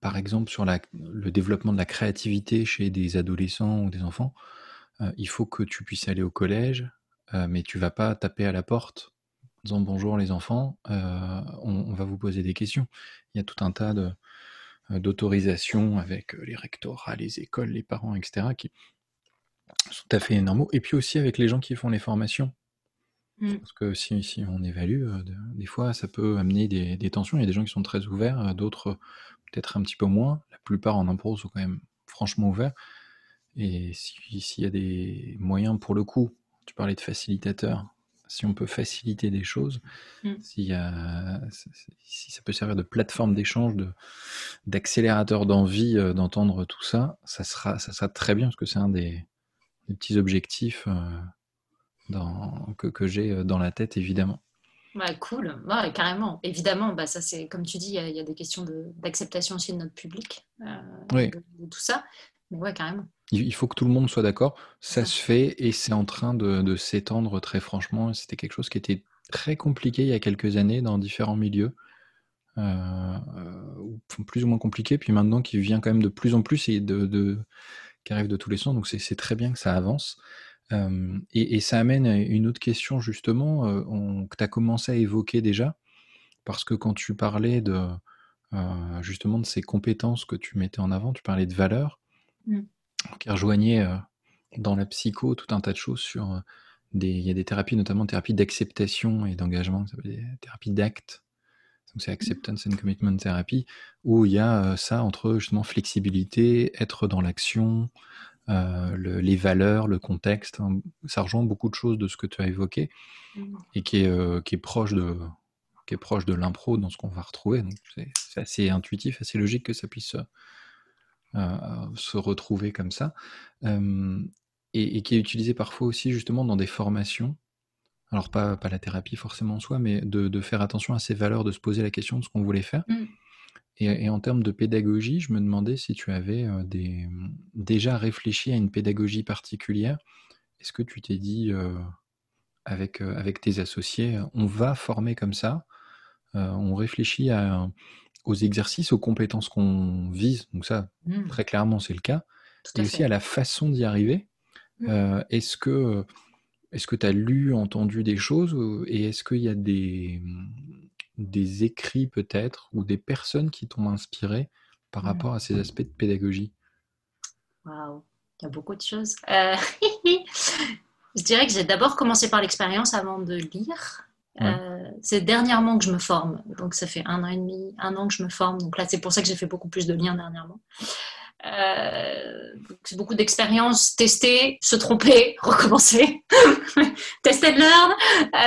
par exemple, sur le développement de la créativité chez des adolescents ou des enfants, il faut que tu puisses aller au collège, mais tu vas pas taper à la porte disant bonjour les enfants, euh, on, va vous poser des questions. Il y a tout un tas de, euh, d'autorisations avec euh, les rectorats, les écoles, les parents, etc., qui sont tout à fait normaux. Et puis aussi avec les gens qui font les formations. Mm. Parce que si, si on évalue, des fois, ça peut amener des, tensions. Il y a des gens qui sont très ouverts, d'autres peut-être un petit peu moins. La plupart en impro sont quand même franchement ouverts. Et s'il y a des moyens pour le coup, tu parlais de facilitateurs, si on peut faciliter des choses, Mm. si, euh, si ça peut servir de plateforme d'échange, de, d'accélérateur d'envie euh, d'entendre tout ça, ça sera, ça sera très bien parce que c'est un des, des petits objectifs euh, dans, que, que j'ai euh, dans la tête, évidemment. Ouais, cool, ouais, carrément. Évidemment, bah, ça c'est comme tu dis, il y, a- il y a des questions de- d'acceptation aussi de notre public, Oui. de, de tout ça. Mais ouais, carrément. Il faut que tout le monde soit d'accord. Ça Ouais. se fait et c'est en train de, de s'étendre très franchement. C'était quelque chose qui était très compliqué il y a quelques années dans différents milieux, euh, euh, plus ou moins compliqué, puis maintenant qui vient quand même de plus en plus et de, de- qui arrive de tous les sens. Donc c'est c'est très bien que ça avance. Euh, et, et ça amène à une autre question justement euh, on- que tu as commencé à évoquer déjà, parce que quand tu parlais de euh, justement de ces compétences que tu mettais en avant, tu parlais de valeurs Mm. qui rejoignait euh, dans la psycho tout un tas de choses sur euh, des, il y a des thérapies, notamment thérapies d'acceptation et d'engagement, qui s'appellent des thérapies d'acte. Donc c'est acceptance and commitment therapy, où il y a euh, ça entre justement flexibilité, être dans l'action, euh, le- les valeurs, le contexte. hein. Ça rejoint beaucoup de choses de ce que tu as évoqué Mm. et qui est, euh, qui est proche de qui est proche de l'impro dans ce qu'on va retrouver. Donc c'est assez intuitif, assez logique que ça puisse se retrouver comme ça. Et, et qui est utilisé parfois aussi justement dans des formations. Alors pas, pas la thérapie forcément en soi, mais de, de faire attention à ces valeurs, de se poser la question de ce qu'on voulait faire. Mm. Et, et en termes de pédagogie, je me demandais si tu avais euh, des, déjà réfléchi à une pédagogie particulière. Est-ce que tu t'es dit euh, avec, euh, avec tes associés, on va former comme ça, euh, on réfléchit à, aux exercices, aux compétences qu'on vise, donc ça, Mm. très clairement, c'est le cas, et aussi fait. à la façon d'y arriver. Mm. Euh, est-ce que est-ce que tu as lu, entendu des choses et est-ce qu'il y a des, des écrits peut-être ou des personnes qui t'ont inspiré par Mm. rapport à ces aspects de pédagogie? Waouh, il y a beaucoup de choses. Euh, je dirais que j'ai d'abord commencé par l'expérience avant de lire. Euh, c'est dernièrement que je me forme, donc ça fait un an et demi, un an que je me forme. Donc là, c'est pour ça que j'ai fait beaucoup plus de liens dernièrement. Euh, c'est beaucoup d'expériences, tester, se tromper, recommencer, tester de learn.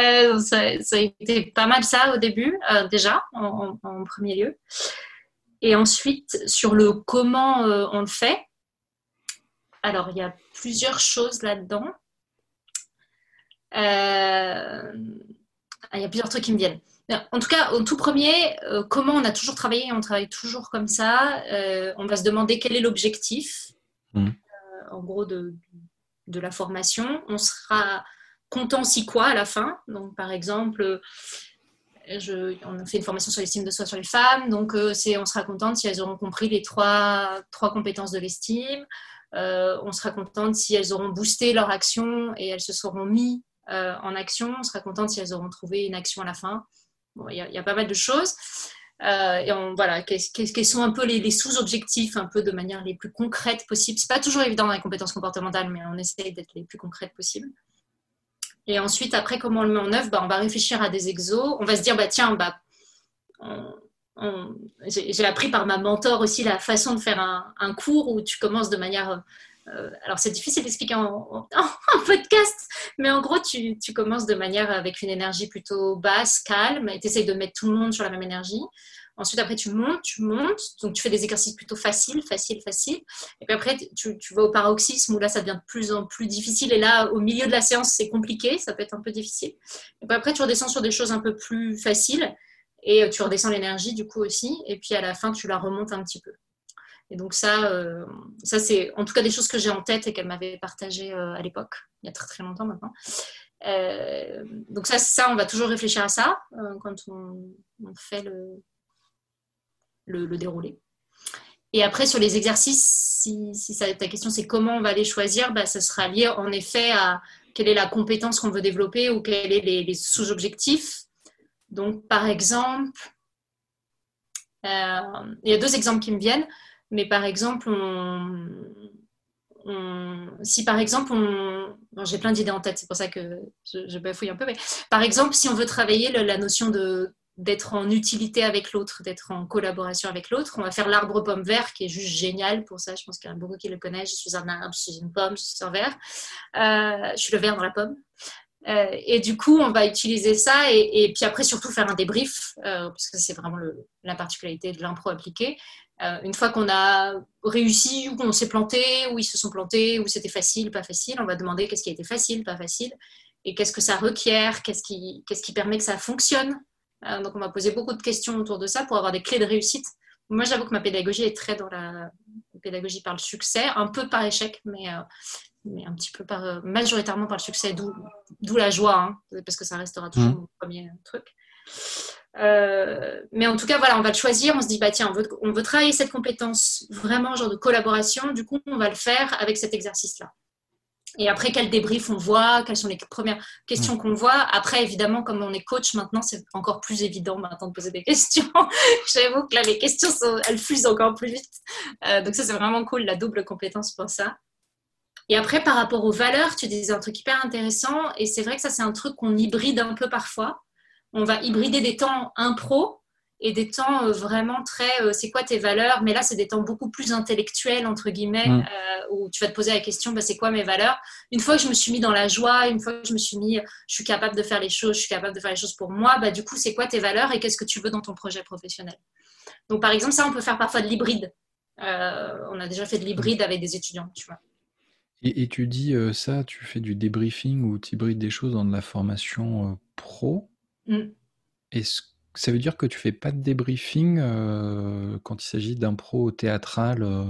Euh, ça, a été pas mal ça au début, déjà, en, premier lieu. Et ensuite, sur le comment on le fait, alors il y a plusieurs choses là-dedans. Il y a plusieurs trucs qui me viennent. En tout cas, au tout premier, euh, comment on a toujours travaillé, on travaille toujours comme ça. Euh, on va se demander quel est l'objectif, Mhm. euh, en gros, de, de la formation. On sera content si quoi à la fin. Donc, par exemple, euh, je, on a fait une formation sur l'estime de soi sur les femmes, donc euh, c'est, on sera contente si elles auront compris les trois, trois compétences de l'estime. Euh, on sera contente si elles auront boosté leur action et elles se seront mis euh, en action. On sera contente si elles auront trouvé une action à la fin. Bon, il y, a- il y a pas mal de choses. Euh, et voilà, quels sont un peu les, sous-objectifs, un peu de manière les plus concrètes possibles. C'est pas toujours évident dans les compétences comportementales, mais on essaye d'être les plus concrètes possibles. Et ensuite, après, comment on le met en œuvre? Bah, On va réfléchir à des exos. On va se dire, bah, tiens, bah, j'ai appris par ma mentor aussi la façon de faire un cours où tu commences de manière. Euh, alors, c'est difficile d'expliquer en, podcast, mais en gros, tu, tu commences de manière avec une énergie plutôt basse, calme, et tu essayes de mettre tout le monde sur la même énergie. Ensuite, après, tu montes, tu montes, donc tu fais des exercices plutôt faciles, faciles, faciles. Et puis après, tu, tu vas au paroxysme où là, ça devient de plus en plus difficile. Et là, au milieu de la séance, c'est compliqué, ça peut être un peu difficile. Et puis après, tu redescends sur des choses un peu plus faciles et euh, tu redescends l'énergie du coup aussi. Et puis à la fin, tu la remontes un petit peu. Et donc ça, euh, ça c'est en tout cas des choses que j'ai en tête et qu'elle m'avait partagées euh, à l'époque, il y a très très longtemps maintenant. Euh, donc ça, ça, on va toujours réfléchir à ça quand on, fait le, le, déroulé. Et après, sur les exercices, si, ta question c'est comment on va les choisir, bah, ça sera lié en effet à quelle est la compétence qu'on veut développer ou quels sont les, sous-objectifs. Donc, par exemple, il y a deux exemples qui me viennent, mais par exemple, si par exemple, j'ai plein d'idées en tête, c'est pour ça que je, je bafouille un peu, mais par exemple, si on veut travailler le- la notion de d'être en utilité avec l'autre, d'être en collaboration avec l'autre. On va faire l'arbre pomme vert qui est juste génial pour ça. Je pense qu'il y en a beaucoup qui le connaissent. Je suis un arbre, je suis une pomme, je suis un verre. Euh, je suis le verre dans la pomme. et du coup, on va utiliser ça et, puis après, surtout faire un débrief, parce que c'est vraiment la particularité de l'impro appliquée. une fois qu'on a réussi ou qu'on s'est planté, ou ils se sont plantés, ou c'était facile, pas facile, on va demander qu'est-ce qui a été facile, pas facile, et qu'est-ce que ça requiert, qu'est-ce qui, qu'est-ce qui permet que ça fonctionne. donc, on va poser beaucoup de questions autour de ça pour avoir des clés de réussite. Moi, j'avoue que ma pédagogie est très dans la pédagogie par le succès, un peu par échec, mais, euh, mais un petit peu par, euh, majoritairement par le succès, d'où la joie, hein, parce que ça restera toujours mmh. mon premier truc. Euh, mais en tout cas, voilà, on va le choisir. On se dit, bah tiens, on veut, on veut travailler cette compétence vraiment, genre de collaboration. Du coup, on va le faire avec cet exercice-là. Et après, quel débrief on voit Quelles sont les premières questions mm. qu'on voit Après, évidemment, comme on est coach maintenant, c'est encore plus évident maintenant de poser des questions. J'avoue que là, les questions, elles fusent encore plus vite. Euh, donc ça, c'est vraiment cool, la double compétence pour ça. Et après, par rapport aux valeurs, tu disais un truc hyper intéressant. Et c'est vrai que ça, c'est un truc qu'on hybride un peu parfois. On va hybrider des temps impro et des temps euh, vraiment très euh, c'est quoi tes valeurs? Mais là c'est des temps beaucoup plus intellectuels entre guillemets mm. euh, où tu vas te poser la question bah, c'est quoi mes valeurs? Une fois que je me suis mis dans la joie une fois que je me suis mis je suis capable de faire les choses je suis capable de faire les choses pour moi bah, du coup c'est quoi tes valeurs et qu'est-ce que tu veux dans ton projet professionnel? Donc par exemple ça on peut faire parfois de l'hybride. On a déjà fait de l'hybride avec des étudiants tu vois. Et, tu dis ça tu fais du débriefing ou tu hybrides des choses dans de la formation pro? Mm. est-ce ça veut dire que tu fais pas de débriefing euh, quand il s'agit d'impro théâtral, euh,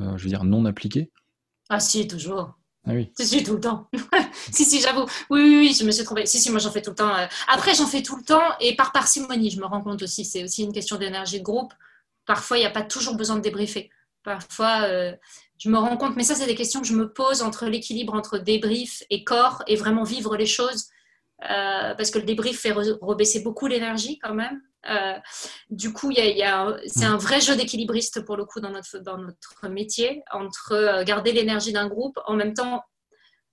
euh, je veux dire non appliqué? Ah si, toujours. Ah oui. Si, si, tout le temps. si, si, j'avoue. Oui, oui, oui, je me suis trompée. Si, si, moi j'en fais tout le temps. Après, j'en fais tout le temps et par parcimonie, je me rends compte aussi. C'est aussi une question d'énergie de groupe. Parfois, il n'y a pas toujours besoin de débriefer. Parfois, je me rends compte, mais ça, c'est des questions que je me pose entre l'équilibre entre débrief et corps et vraiment vivre les choses. Euh, parce que le débrief fait rebaisser beaucoup l'énergie quand même. Euh, du coup, y a, c'est un vrai jeu d'équilibriste pour le coup dans notre, métier, entre euh, garder l'énergie d'un groupe, en même temps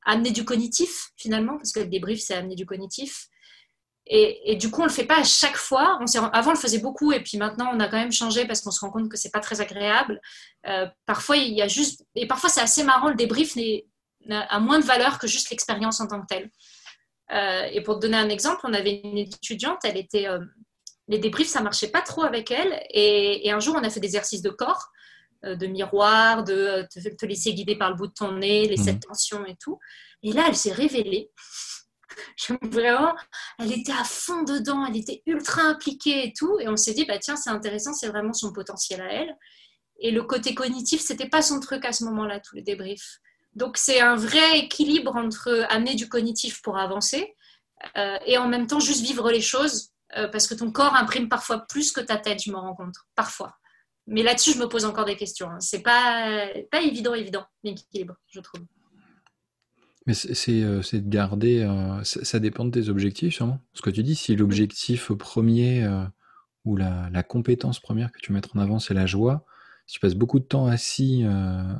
amener du cognitif finalement, parce que le débrief, c'est amener du cognitif. Et, du coup, on le fait pas à chaque fois. On avant, on le faisait beaucoup, et puis maintenant, on a quand même changé parce qu'on se rend compte que c'est pas très agréable. parfois, il y a juste, et parfois, c'est assez marrant. Le débrief a moins de valeur que juste l'expérience en tant que telle. Euh, et pour te donner un exemple, on avait une étudiante, elle était, euh, les débriefs, ça marchait pas trop avec elle. Et, un jour, on a fait des exercices de corps, euh, de miroir, de te, laisser guider par le bout de ton nez, les sept mhm. tensions et tout. Et là, elle s'est révélée. vraiment, elle était à fond dedans, elle était ultra impliquée et tout. Et on s'est dit, bah tiens, c'est intéressant, c'est vraiment son potentiel à elle. Et le côté cognitif, c'était pas son truc à ce moment-là, tous les débriefs. Donc c'est un vrai équilibre entre amener du cognitif pour avancer euh, et en même temps juste vivre les choses euh, parce que ton corps imprime parfois plus que ta tête, je me rends compte, parfois. Mais là-dessus, je me pose encore des questions. Hein. C'est pas, pas évident, évident, l'équilibre, je trouve. Mais c'est euh, de garder. ça, dépend de tes objectifs, sûrement. Ce que tu dis, si l'objectif premier ou la, la, compétence première que tu mets en avant, c'est la joie, si tu passes beaucoup de temps assis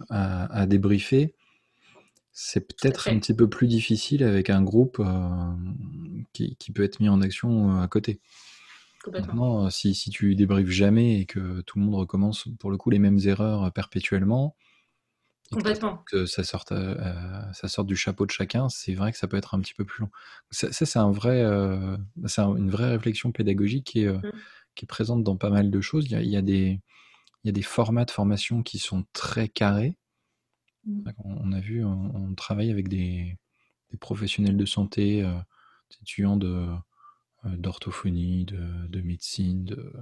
à, à, débriefer, c'est peut-être un petit peu plus difficile avec un groupe euh, qui, peut être mis en action euh, à côté. Maintenant, euh, si, si, tu débriefes jamais et que tout le monde recommence pour le coup les mêmes erreurs perpétuellement, que ça sorte, ça sorte du chapeau de chacun, c'est vrai que ça peut être un petit peu plus long. Ça, c'est un vrai, c'est une vraie réflexion pédagogique qui est, mmh. qui est, présente dans pas mal de choses. Il y a, des, il y a des formats de formation qui sont très carrés Mmh. On a vu, on, travaille avec des, professionnels de santé, euh, des étudiants de, euh, d'orthophonie, de, médecine, de,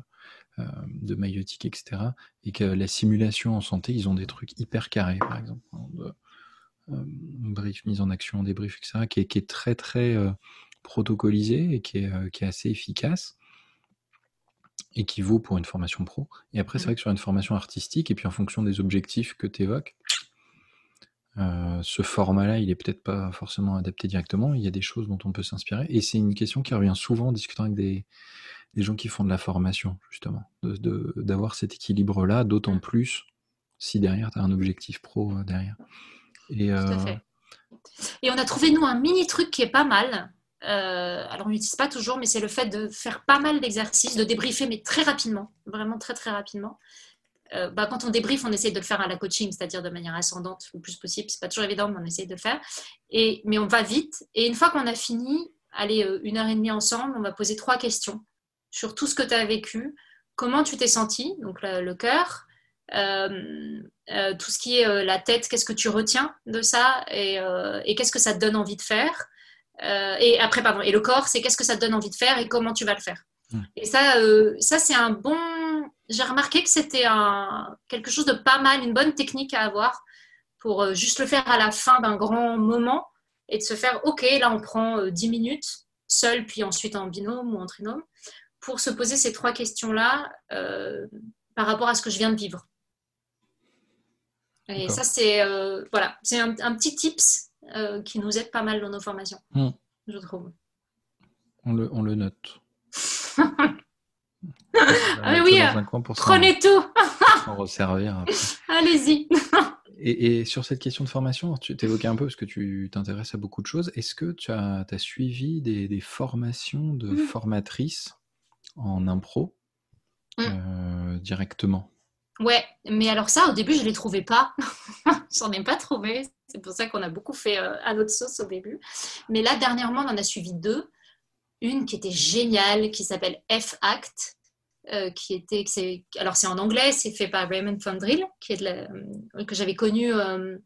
euh, de maïotique, etc. Et que la simulation en santé, ils ont des trucs hyper carrés, par exemple. Hein, de, brief, mise en action, débrief, etc., qui est, qui est très, très protocolisé et qui est, qui est assez efficace et qui vaut pour une formation pro. Et après, c'est mmh. vrai que sur une formation artistique, et puis en fonction des objectifs que tu évoques, euh, ce format-là, il est peut-être pas forcément adapté directement. Il y a des choses dont on peut s'inspirer. Et c'est une question qui revient souvent en discutant avec des, gens qui font de la formation, justement, d'avoir cet équilibre-là, d'autant plus si derrière tu as un objectif pro euh, derrière. Et, euh, Et on a trouvé, nous, un mini truc qui est pas mal. alors, on l'utilise pas toujours, mais c'est le fait de faire pas mal d'exercices, de débriefer, mais très rapidement, vraiment très très rapidement. Bah, quand on débrief, on essaie de le faire à la coaching, c'est-à-dire de manière ascendante le plus possible. C'est pas toujours évident, mais on essaie de le faire. Et, mais on va vite. Et une fois qu'on a fini, allez, une heure et demie ensemble, on va poser trois questions sur tout ce que tu as vécu, comment tu t'es senti, donc le, cœur, tout ce qui est la tête, qu'est-ce que tu retiens de ça et, et qu'est-ce que ça te donne envie de faire. et après, pardon, et le corps, c'est qu'est-ce que ça te donne envie de faire et comment tu vas le faire. Et ça, euh, ça c'est un bon. J'ai remarqué que c'était un... quelque chose de pas mal, une bonne technique à avoir pour euh, juste le faire à la fin d'un grand moment et de se faire OK, là on prend 10 euh, minutes seul, puis ensuite en binôme ou en trinôme pour se poser ces trois questions-là par rapport à ce que je viens de vivre. Et ça, c'est voilà, c'est un, petit tips qui nous aide pas mal dans nos formations, hmm. je trouve. On le, on le note. ah oui, prenez tout. resservir. Allez-y. Et, sur cette question de formation, tu t'évoquais un peu parce que tu t'intéresses à beaucoup de choses. Est-ce que tu as, as suivi des, formations de mm. formatrices en impro mm. euh, directement? Ouais, mais alors ça, au début, je ne les trouvais pas. J'en ai pas trouvé. C'est pour ça qu'on a beaucoup fait euh, à notre sauce au début. Mais là, dernièrement, on en a suivi deux une qui était géniale, qui s'appelle F-Act, euh, qui était, alors c'est en anglais, c'est fait par Raymond Fundrill, qui euh, que j'avais connu euh,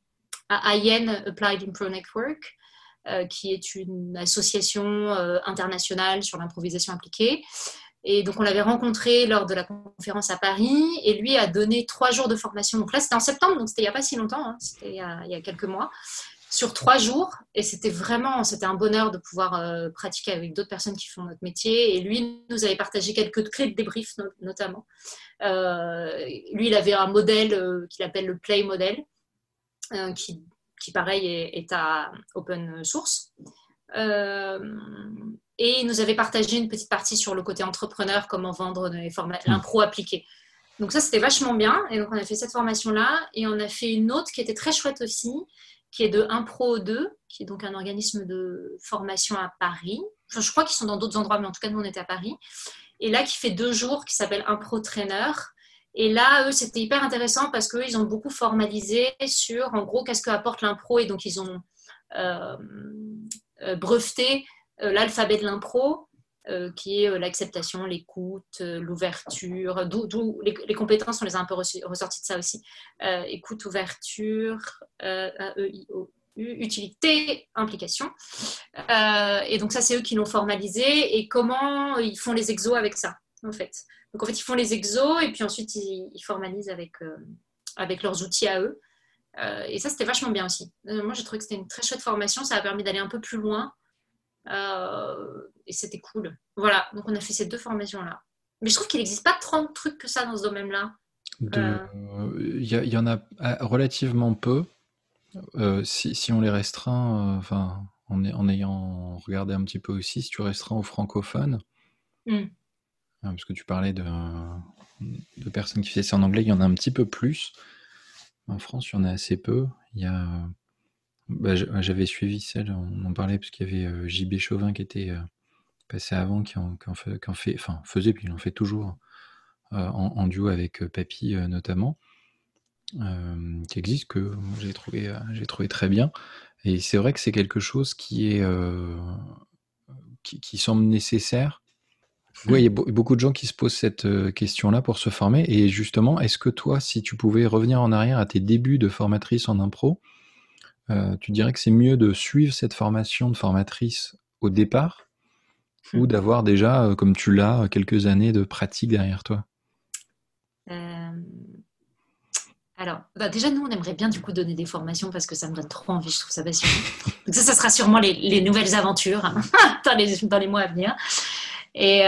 à IEN Applied Impro Network, qui est une association internationale sur l'improvisation appliquée. Et donc, on l'avait rencontré lors de la conférence à Paris et lui a donné trois jours de formation. Donc là, c'était en septembre, donc c'était il n'y a pas si longtemps, hein, c'était il, y a quelques mois sur trois jours. Et c'était vraiment, c'était un bonheur de pouvoir euh, pratiquer avec d'autres personnes qui font notre métier. Et lui nous avait partagé quelques clés de débrief notamment. Euh, lui, il avait un modèle euh, qu'il appelle le Play Model, qui, qui, pareil est, à open source. et il nous avait partagé une petite partie sur le côté entrepreneur, comment vendre l'impro appliqué. Donc ça, c'était vachement bien. Et donc, on a fait cette formation-là. Et on a fait une autre qui était très chouette aussi, qui est de Impro 2, qui est donc un organisme de formation à Paris. je crois qu'ils sont dans d'autres endroits, mais en tout cas, nous, on était à Paris. Et là, qui fait deux jours, qui s'appelle Impro Trainer. Et là, eux, c'était hyper intéressant parce qu'eux, ils ont beaucoup formalisé sur, en gros, qu'est-ce que apporte l'impro. Et donc, ils ont euh, euh, breveté euh, l'alphabet de l'impro euh, qui est euh, l'acceptation, l'écoute, euh, l'ouverture, d'où les, compétences, on les a un peu ressorties de ça aussi. écoute, ouverture, A-E-I-O. Utilité, implication. et donc ça, c'est eux qui l'ont formalisé. Et comment ils font les exos avec ça, en fait? Donc en fait, ils font les exos et puis ensuite, ils, formalisent avec, avec leurs outils à eux. et ça, c'était vachement bien aussi. moi, j'ai trouvé que c'était une très chouette formation. Ça a permis d'aller un peu plus loin et c'était cool. Voilà, donc on a fait ces deux formations-là. Mais je trouve qu'il n'existe pas tant de trucs que ça dans ce domaine-là. Euh. Il y, en a euh, relativement peu. si, on les restreint, enfin, en, en, ayant regardé un petit peu aussi, si tu restreins aux francophones, hmm. parce que tu parlais de, de, personnes qui faisaient ça en anglais, il y en a un petit peu plus. En France, il y en a assez peu. Il y a bah, j'avais suivi celle, on en parlait parce qu'il y avait euh, JB Chauvin qui était euh, passé avant, qui en, fait, fait, enfin faisait, puis il en fait toujours euh, en, duo avec Papy notamment, qui existe, que j'ai trouvé, j'ai trouvé très bien. Et c'est vrai que c'est quelque chose qui est qui, semble nécessaire. Oui, il y a beaucoup de gens qui se posent cette question-là pour se former. Et justement, est-ce que toi, si tu pouvais revenir en arrière à tes débuts de formatrice en impro, euh, tu dirais que c'est mieux de suivre cette formation de formatrice au départ ou hmm. d'avoir déjà, euh, comme tu l'as, quelques années de pratique derrière toi? Euh, Alors, bah, déjà, nous, on aimerait bien du coup donner des formations parce que ça me donne trop envie, je trouve ça passionnant. Donc ça, ça sera sûrement les, nouvelles aventures hein, dans, les, mois à venir. Et,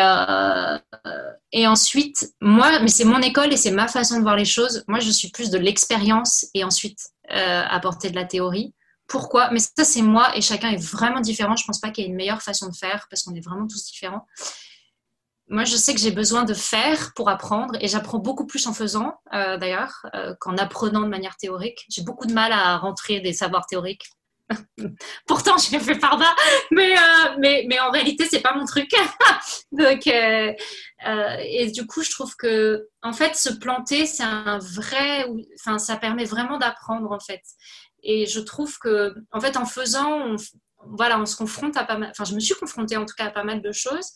et ensuite, moi, mais c'est mon école et c'est ma façon de voir les choses. Moi, je suis plus de l'expérience et ensuite euh, apporter de la théorie. Pourquoi? Mais ça, c'est moi et chacun est vraiment différent. Je ne pense pas qu'il y ait une meilleure façon de faire parce qu'on est vraiment tous différents. Moi, je sais que j'ai besoin de faire pour apprendre et j'apprends beaucoup plus en faisant, euh, d'ailleurs, euh, qu'en apprenant de manière théorique. J'ai beaucoup de mal à rentrer des savoirs théoriques Pourtant, j'ai fait par mais, euh, mais, mais en réalité, c'est pas mon truc. Donc, euh, euh, et du coup, je trouve que, en fait, se planter, c'est un vrai, enfin, ça permet vraiment d'apprendre, en fait. Et je trouve que, en fait, en faisant, voilà, on se confronte à pas mal, enfin, je me suis confrontée en tout cas à pas mal de choses.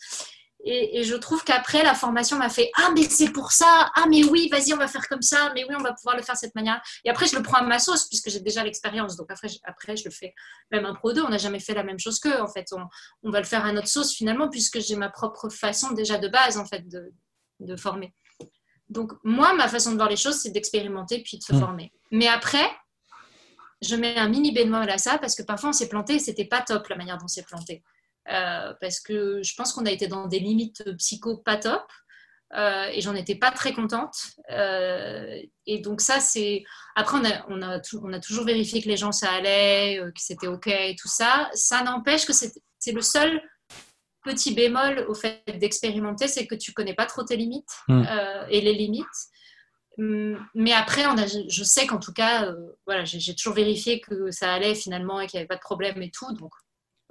Et, je trouve qu'après, la formation m'a fait Ah, mais c'est pour ça Ah, mais oui, vas-y, on va faire comme ça Mais oui, on va pouvoir le faire de cette manière. Et après, je le prends à ma sauce, puisque j'ai déjà l'expérience. Donc après je, après, je le fais. Même un pro 2, on n'a jamais fait la même chose qu'eux, en fait. On, on, va le faire à notre sauce, finalement, puisque j'ai ma propre façon déjà de base, en fait, de, de former. Donc, moi, ma façon de voir les choses, c'est d'expérimenter puis de se mmh. former. Mais après, je mets un mini bémol à ça, parce que parfois, on s'est planté et c'était pas top la manière dont on s'est planté. Euh, parce que je pense qu'on a été dans des limites psycho pas top. Euh, et j'en étais pas très contente. Euh, et donc ça, c'est... Après, on a, on, a on a, toujours vérifié que les gens, ça allait, que c'était OK et tout ça. Ça n'empêche que c'est le seul petit bémol au fait d'expérimenter, c'est que tu connais pas trop tes limites hmm. et les limites. Hum, mais après, on a, je sais qu'en tout cas, voilà, j'ai toujours vérifié que ça allait finalement et qu'il n'y avait pas de problème et tout. Donc,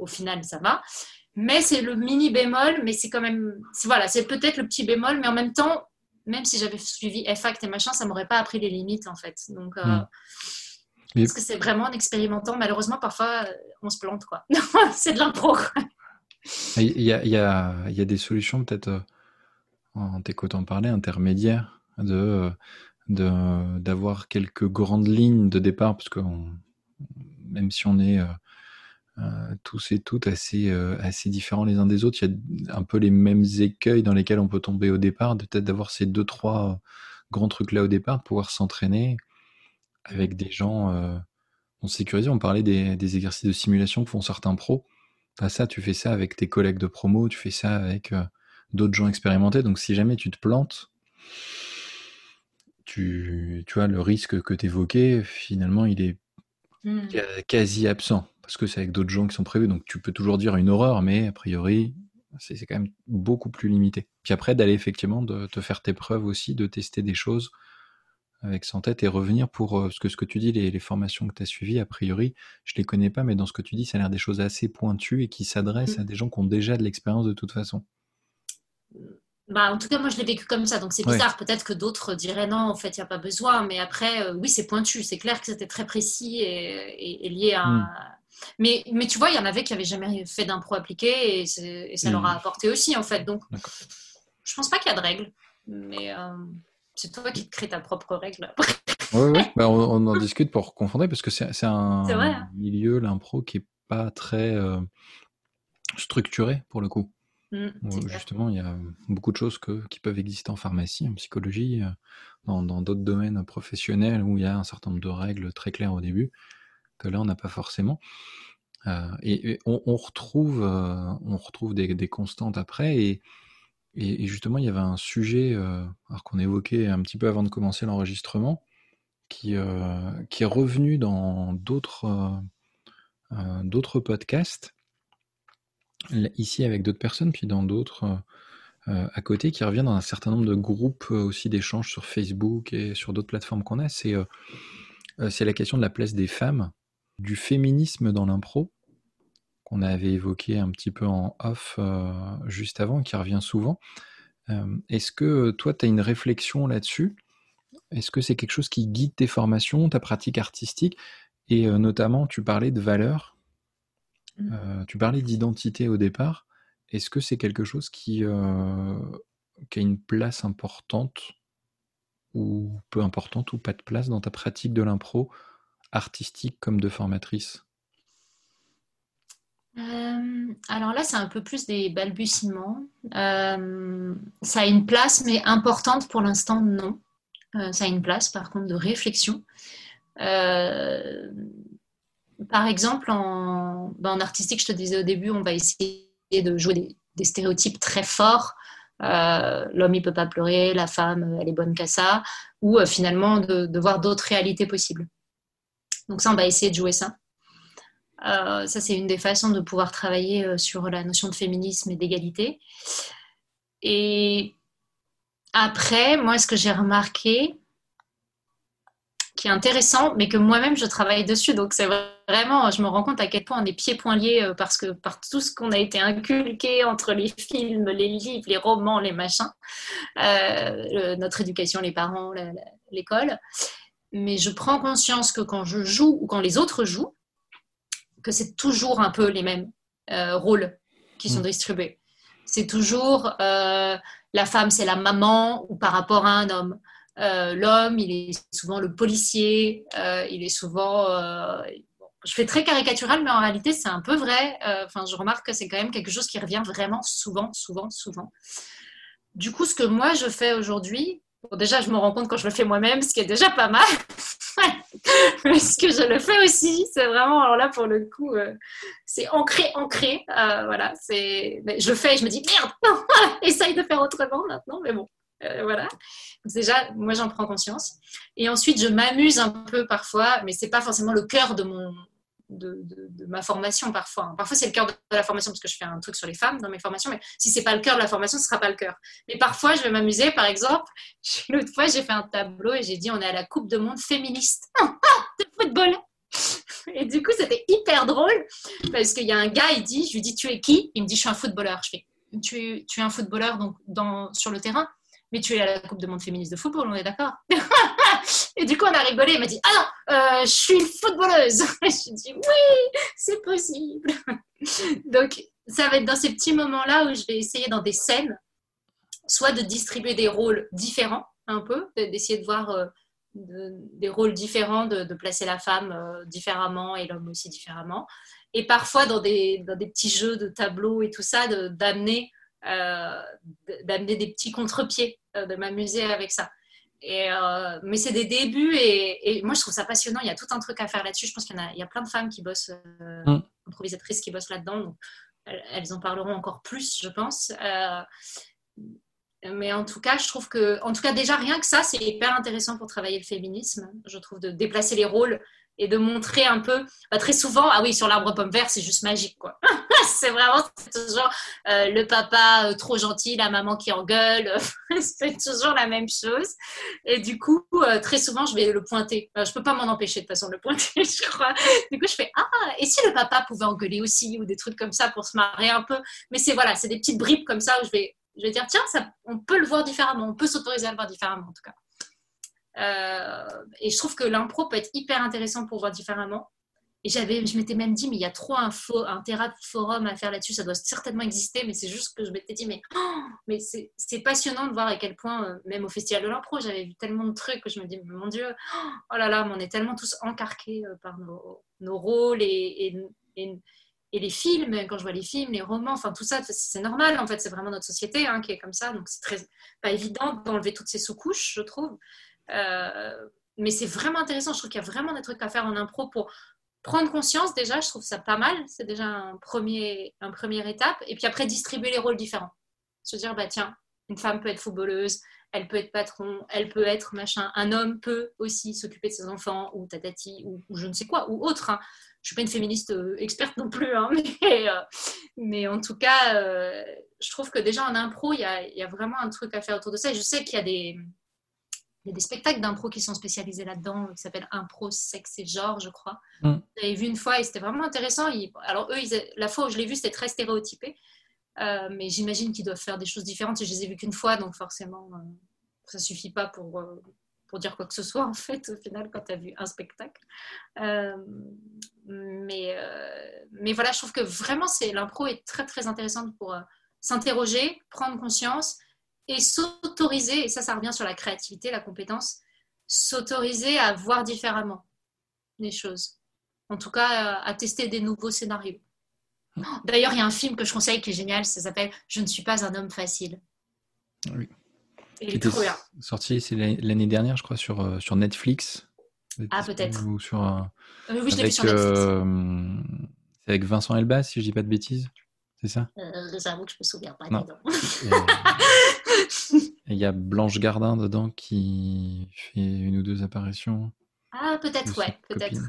au final, ça va. Mais c'est le mini bémol, mais c'est quand même, voilà, c'est peut-être le petit bémol, mais en même temps, même si j'avais suivi FACT et machin, ça m'aurait pas appris les limites en fait. Donc, euh, hmm. parce que c'est vraiment en expérimentant. Malheureusement, parfois, euh, on se plante quoi. c'est de l'impro. Il y a, y, a, y a des solutions peut-être euh, en t'écoutant parler intermédiaires de d'avoir quelques grandes lignes de départ parce que même si on est tous et toutes assez, euh, assez différents les uns des autres. Il y a un peu les mêmes écueils dans lesquels on peut tomber au départ, peut-être d'avoir ces deux, trois euh, grands trucs-là au départ, de pouvoir s'entraîner avec des gens on sécurisé. On parlait des, exercices de simulation que font certains pros. ça, tu fais ça avec tes collègues de promo, tu fais ça avec d'autres gens expérimentés. Donc si jamais tu te plantes, tu, tu vois, le risque que tu évoquais, finalement, il est mmh. quasi absent parce que c'est avec d'autres gens qui sont prévus. Donc tu peux toujours dire une horreur, mais a priori, c'est quand même beaucoup plus limité. Puis après, d'aller effectivement de te faire tes preuves aussi, de tester des choses avec sans tête et revenir pour euh, ce que ce que tu dis, les, formations que tu as suivies, a priori, je les connais pas, mais dans ce que tu dis, ça a l'air des choses assez pointues et qui s'adressent à mmh. des gens qui ont déjà de l'expérience de toute façon. Bah, en tout cas, moi, je l'ai vécu comme ça, donc c'est bizarre. Peut-être que d'autres diraient non, en fait, il n'y a pas besoin. Mais après, euh, oui, c'est pointu. C'est clair que c'était très précis et, lié à, mmh. Mais, mais tu vois, il y en avait qui n'avaient jamais fait d'impro appliqué et, et ça leur a hmm. apporté aussi, en fait. Donc, je pense pas qu'il y a de règles, mais euh, c'est toi qui te crée ta propre règle. oui, oui. Bah, on, en discute pour confondre parce que c'est un milieu, l'impro, qui est pas très euh, structuré pour le coup. Hmm, justement, il y a beaucoup de choses que, qui peuvent exister en pharmacie, en psychologie, euh, dans d'autres domaines professionnels où il y a un certain nombre de règles très claires au début que là on n'a pas forcément. Euh, et, on, retrouve, euh, on retrouve des, constantes après. Et, justement, il y avait un sujet euh, qu'on évoquait un petit peu avant de commencer l'enregistrement, qui, qui est revenu dans d'autres d'autres podcasts, ici avec d'autres personnes, puis dans d'autres à côté, qui revient dans un certain nombre de groupes aussi d'échanges sur Facebook et sur d'autres plateformes qu'on a. C'est c'est la question de la place des femmes du féminisme dans l'impro, qu'on avait évoqué un petit peu en off euh, juste avant, qui revient souvent. Euh, est-ce que toi, tu as une réflexion là-dessus? Est-ce que c'est quelque chose qui guide tes formations, ta pratique artistique? Et euh, notamment, tu parlais de valeur, mmh. tu parlais d'identité au départ. Est-ce que c'est quelque chose qui, qui a une place importante ou peu importante ou pas de place dans ta pratique de l'impro? Artistique comme de formatrice? Euh, alors là, c'est un peu plus des balbutiements. Euh, ça a une place, mais importante pour l'instant, non. Euh, ça a une place, par contre, de réflexion. par exemple, en, ben, en, artistique, je te disais au début, on va essayer de jouer des, stéréotypes très forts. L'homme, il peut pas pleurer, la femme, elle est bonne qu'à ça, ou finalement de voir d'autres réalités possibles. Donc ça, on va essayer de jouer ça. Euh, ça, c'est une des façons de pouvoir travailler euh, sur la notion de féminisme et d'égalité. Et après, moi, ce que j'ai remarqué, qui est intéressant, mais que moi-même je travaille dessus. Donc c'est vraiment, je me rends compte à quel point on est pieds-poings liés euh, parce que par tout ce qu'on a été inculqué entre les films, les livres, les romans, les machins, notre éducation, les parents, l'école. Mais je prends conscience que quand je joue ou quand les autres jouent, que c'est toujours un peu les mêmes euh, rôles qui sont mm. distribués. C'est toujours la femme, c'est la maman ou par rapport à un homme. Euh, l'homme, il est souvent le policier, euh, il est souvent... Euh, je fais très caricatural, mais en réalité, c'est un peu vrai. Enfin, je remarque que c'est quand même quelque chose qui revient vraiment souvent, souvent, souvent. Du coup, ce que moi, je fais aujourd'hui, déjà, je me rends compte quand je le fais moi-même, ce qui est déjà pas mal. mais ce que je le fais aussi, c'est vraiment, alors là, pour le coup, c'est ancré, ancré. voilà, c'est, je le fais et je me dis, merde, essaye de faire autrement maintenant, mais bon. Euh, voilà. déjà, moi, j'en prends conscience. Et ensuite, je m'amuse un peu parfois, mais c'est pas forcément le cœur de mon de, ma formation parfois. Parfois, c'est le cœur de la formation parce que je fais un truc sur les femmes dans mes formations, mais si c'est pas le cœur de la formation, ce sera pas le cœur. Mais parfois, je vais m'amuser. Par exemple, l'autre fois, j'ai fait un tableau et j'ai dit on est à la Coupe de Monde féministe de football. Et du coup, c'était hyper drôle parce qu'il y a un gars, il dit, je lui dis, tu es qui? Il me dit, je suis un footballeur. Je fais, tu es, tu es un footballeur donc dans, sur le terrain mais tu es à la Coupe de Monde féministe de football, on est d'accord? Et du coup, on a rigolé. Il m'a dit, ah non, euh, je suis une footballeuse. je dis, oui, c'est possible. Donc, ça va être dans ces petits moments-là où je vais essayer dans des scènes, soit de distribuer des rôles différents, un peu, d'essayer de voir euh, des rôles différents, de, placer la femme euh, différemment et l'homme aussi différemment. Et parfois, dans des, petits jeux de tableaux et tout ça, d'amener d'amener des petits contre-pieds, de m'amuser avec ça. Et, euh, mais c'est des débuts et, moi je trouve ça passionnant. Il y a tout un truc à faire là-dessus. Je pense qu'il y, a, il y a plein de femmes qui bossent, mm. improvisatrices qui bossent là-dedans. elles, en parleront encore plus, je pense. mais en tout cas, je trouve que, en tout cas, déjà rien que ça, c'est hyper intéressant pour travailler le féminisme. Je trouve de déplacer les rôles et de montrer un peu, bah, très souvent, ah oui, sur l'arbre pomme vert, c'est juste magique, quoi. c'est vraiment toujours euh, le papa euh, trop gentil, la maman qui engueule, c'est toujours la même chose. Et du coup, euh, très souvent, je vais le pointer. je peux pas m'en empêcher de façon de le pointer, je crois. Du coup, je fais, ah, et si le papa pouvait engueuler aussi, ou des trucs comme ça pour se marrer un peu. Mais c'est voilà, c'est des petites bribes comme ça où je vais, je vais dire, tiens, ça, on peut le voir différemment, on peut s'autoriser à le voir différemment, en tout cas. Euh, et je trouve que l'impro peut être hyper intéressant pour voir différemment. Et je m'étais même dit, mais il y a trop un, forum à faire là-dessus, ça doit certainement exister, mais c'est juste que je m'étais dit, mais, oh, mais c'est passionnant de voir à quel point, euh, même au Festival de l'impro, j'avais vu tellement de trucs que je me dis, mon Dieu, oh là là, on est tellement tous encarqués euh, par nos, rôles et, et, et, les films, quand je vois les films, les romans, enfin tout ça, c'est normal, en fait, c'est vraiment notre société hein, qui est comme ça, donc c'est très pas évident d'enlever toutes ces sous-couches, je trouve. Euh, mais c'est vraiment intéressant. Je trouve qu'il y a vraiment des trucs à faire en impro pour prendre conscience déjà. Je trouve ça pas mal. C'est déjà un premier, un première étape. Et puis après, distribuer les rôles différents. Se dire, bah tiens, une femme peut être footballeuse, elle peut être patron, elle peut être machin. Un homme peut aussi s'occuper de ses enfants ou tatati ou, ou je ne sais quoi ou autre. Hein. Je suis pas une féministe euh, experte non plus, hein, mais, euh, mais, en tout cas, je trouve que déjà en impro, il y, y, a, vraiment un truc à faire autour de ça. Et je sais qu'il y a des, il y a des spectacles d'impro qui sont spécialisés là-dedans, qui s'appellent Impro, Sexe et Genre, je crois. Mm. J'avais vu une fois et c'était vraiment intéressant. alors, eux, la fois où je l'ai vu, c'était très stéréotypé. Euh, mais j'imagine qu'ils doivent faire des choses différentes. Je les ai vus qu'une fois, donc forcément, euh, ça suffit pas pour, euh, pour dire quoi que ce soit, en fait, au final, quand tu as vu un spectacle. mais, mais voilà, je trouve que vraiment, l'impro est très, très intéressante pour s'interroger, prendre conscience et s'autoriser, et ça, ça revient sur la créativité, la compétence, s'autoriser à voir différemment les choses. En tout cas, à tester des nouveaux scénarios. D'ailleurs, il y a un film que je conseille qui est génial, ça s'appelle Je ne suis pas un homme facile. Oui. il est trop bien. Sorti l'année dernière, je crois, sur, euh, sur Netflix. Ah, peut-être. Ou sur, euh, oui, je l'ai vu sur Netflix. Euh, c'est avec Vincent Elbaz, si je dis pas de bêtises. C'est ça? J'avoue que je me souviens pas. Il y a Blanche Gardin dedans qui fait une ou deux apparitions. Ah, peut-être, ouais, peut-être.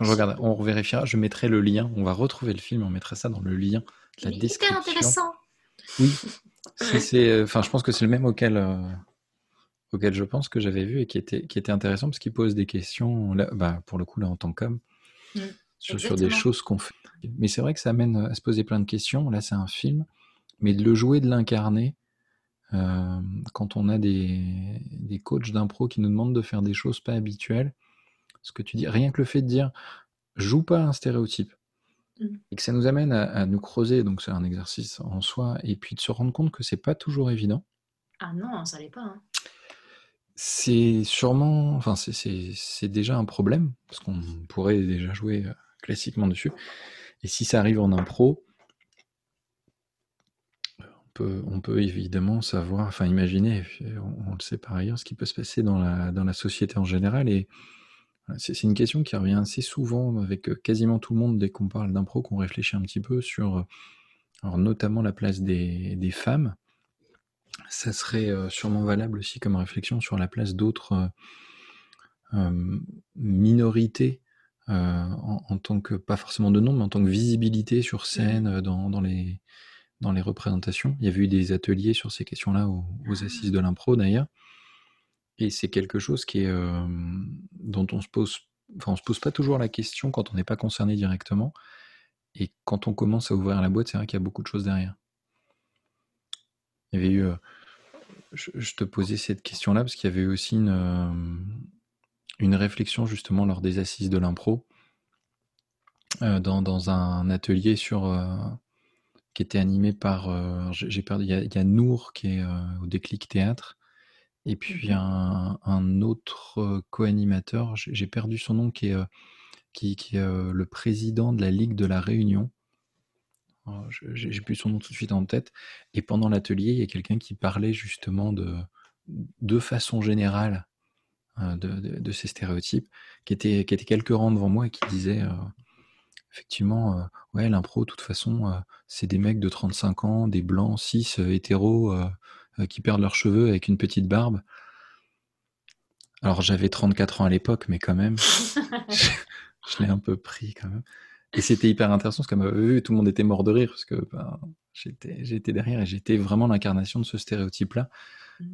Je regarde, on vérifiera. Je mettrai le lien. On va retrouver le film. On mettra ça dans le lien de la description. Hyper intéressant. Oui. C'est, enfin, je pense que c'est le même auquel, euh, auquel je pense que j'avais vu et qui était, qui était intéressant parce qu'il pose des questions, là, bah, pour le coup, là, en tant qu'homme, Mm, sur, sur des choses qu'on fait. Mais c'est vrai que ça amène à se poser plein de questions. Là, c'est un film, mais de le jouer, de l'incarner, euh, quand on a des, des coachs d'impro qui nous demandent de faire des choses pas habituelles, ce que tu dis, rien que le fait de dire joue pas un stéréotype Mm. et que ça nous amène à, à nous creuser, donc c'est un exercice en soi, et puis de se rendre compte que c'est pas toujours évident. Ah non, ça l'est pas. hein. C'est sûrement, enfin c'est déjà un problème parce qu'on pourrait déjà jouer euh, classiquement dessus. Et si ça arrive en impro, on peut, on peut évidemment savoir, enfin imaginer, on, le sait par ailleurs, ce qui peut se passer dans la, dans la société en général. Et c'est une question qui revient assez souvent avec euh, quasiment tout le monde dès qu'on parle d'impro, qu'on réfléchit un petit peu sur, euh, notamment la place des, des femmes. Ça serait euh, sûrement valable aussi comme réflexion sur la place d'autres minorités en, en tant que, pas forcément de nombre, mais en tant que visibilité sur scène euh, dans, dans les, dans les représentations. Il y avait eu des ateliers sur ces questions-là aux, aux assises de l'impro d'ailleurs. Et c'est quelque chose qui est, euh, dont on se pose, enfin on se pose pas toujours la question quand on n'est pas concerné directement. Et quand on commence à ouvrir la boîte, c'est vrai qu'il y a beaucoup de choses derrière. Il y avait eu, euh, je, je te posais cette question-là parce qu'il y avait eu aussi une, euh, une réflexion justement lors des assises de l'impro euh, dans, dans un atelier sur euh, qui était animé par euh, j'ai perdu il y, a, il y a Nour qui est au déclic théâtre. Et puis un, un autre co-animateur j'ai perdu son nom qui est qui, qui est le président de la Ligue de la Réunion. J'ai plus son nom tout de suite en tête. Et pendant l'atelier il y a quelqu'un qui parlait justement de de façon générale de, de- de ces stéréotypes, qui était, qui était quelques rangs devant moi et qui disait euh, effectivement, euh, ouais, l'impro, de toute façon, euh, c'est des mecs de 35 ans, des blancs, cis, euh, hétéros, euh, euh, qui perdent leurs cheveux avec une petite barbe. Alors j'avais 34 ans à l'époque, mais quand même, je, je l'ai un peu pris quand même. Et c'était hyper intéressant parce que vu, tout le monde était mort de rire parce que ben, j'étais j'étais derrière et j'étais vraiment l'incarnation de ce stéréotype-là.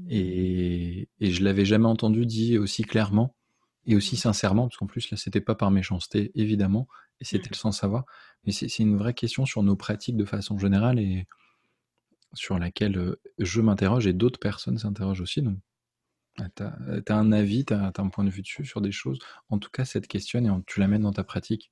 Et, et je l'avais jamais entendu dit aussi clairement et aussi sincèrement, parce qu'en plus là c'était pas par méchanceté évidemment, et c'était le sans savoir, mais c'est une vraie question sur nos pratiques de façon générale et sur laquelle euh, je m'interroge et d'autres personnes s'interrogent aussi. Donc, tu as, un avis, tu as, un point de vue dessus sur des choses. En tout cas, ça te questionne et tu l'amènes dans ta pratique.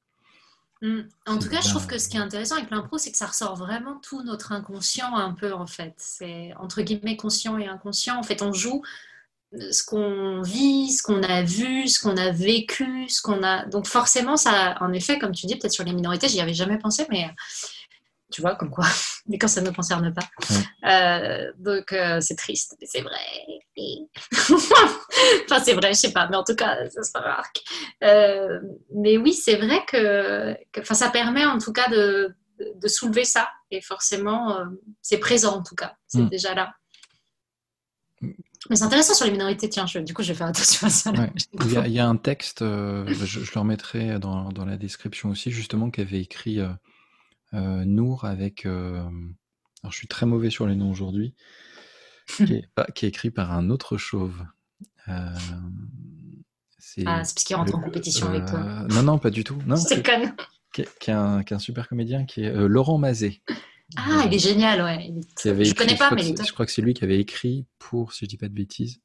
Mm. En tout cas, je trouve que ce qui est intéressant avec l'impro, c'est que ça ressort vraiment tout notre inconscient un peu en fait. C'est entre guillemets conscient et inconscient. En fait, on joue ce qu'on vit, ce qu'on a vu, ce qu'on a vécu, ce qu'on a. Donc forcément, ça, en effet, comme tu dis, peut-être sur les minorités, j'y avais jamais pensé, mais tu vois, comme quoi. Mais quand ça ne me concerne pas. Euh, donc euh, c'est triste, mais c'est vrai. enfin, c'est vrai, je sais pas, mais en tout cas, ça se remarque. Euh, mais oui, c'est vrai que, enfin, ça permet en tout cas de, de soulever ça. Et forcément, c'est présent en tout cas. C'est Mm. déjà là. Mais c'est intéressant sur les minorités. Tiens, je- du coup, je vais faire attention à ça. Ouais. Il, y a, il y a un texte, je, je le remettrai dans, dans la description aussi, justement, qu'avait écrit euh, Nour avec. euh, alors, je suis très mauvais sur les noms aujourd'hui, qui, est, pas- qui est écrit par un autre chauve. Euh, c'est Ah, c'est parce qu'il rentre en compétition avec toi. euh, Non, non, pas du tout. Non, qui, déconne. qui est, qui est un, qui est un super comédien, qui est euh, Laurent Mazet. Ah, il est génial, ouais. Il est- qui avait Je écrit- connais pas, crois mais que il est c'est- top. je crois que c'est lui qui avait écrit pour, si je dis pas de bêtises,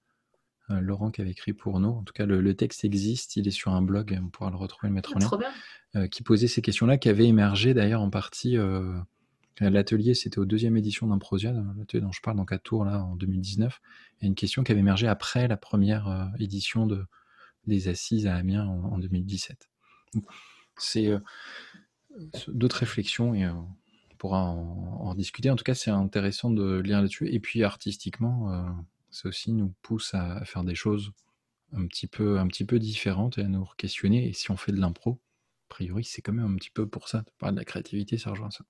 euh, Laurent qui avait écrit pour nous. En tout cas, le, le texte existe, il est sur un blog, on pourra le retrouver, le mettre en lien, Trop bien. Euh, qui posait ces questions-là, qui avaient émergé d'ailleurs en partie. euh, L'atelier, c'était au deuxième édition d'Improsia, l'atelier dont je parle, donc à Tours, là, en 2019. Et une question qui avait émergé après la première euh, édition de, des Assises à Amiens en, en 2017. Donc, C'est euh, d'autres réflexions et euh, on pourra en, en rediscuter. En tout cas, c'est intéressant de lire là-dessus. Et puis, artistiquement, euh, ça aussi nous pousse à, à faire des choses un petit, peu, un petit peu différentes et à nous questionner. Et si on fait de l'impro, priori, c'est quand même un petit peu pour ça. Tu parles de la créativité, ça rejoint ça.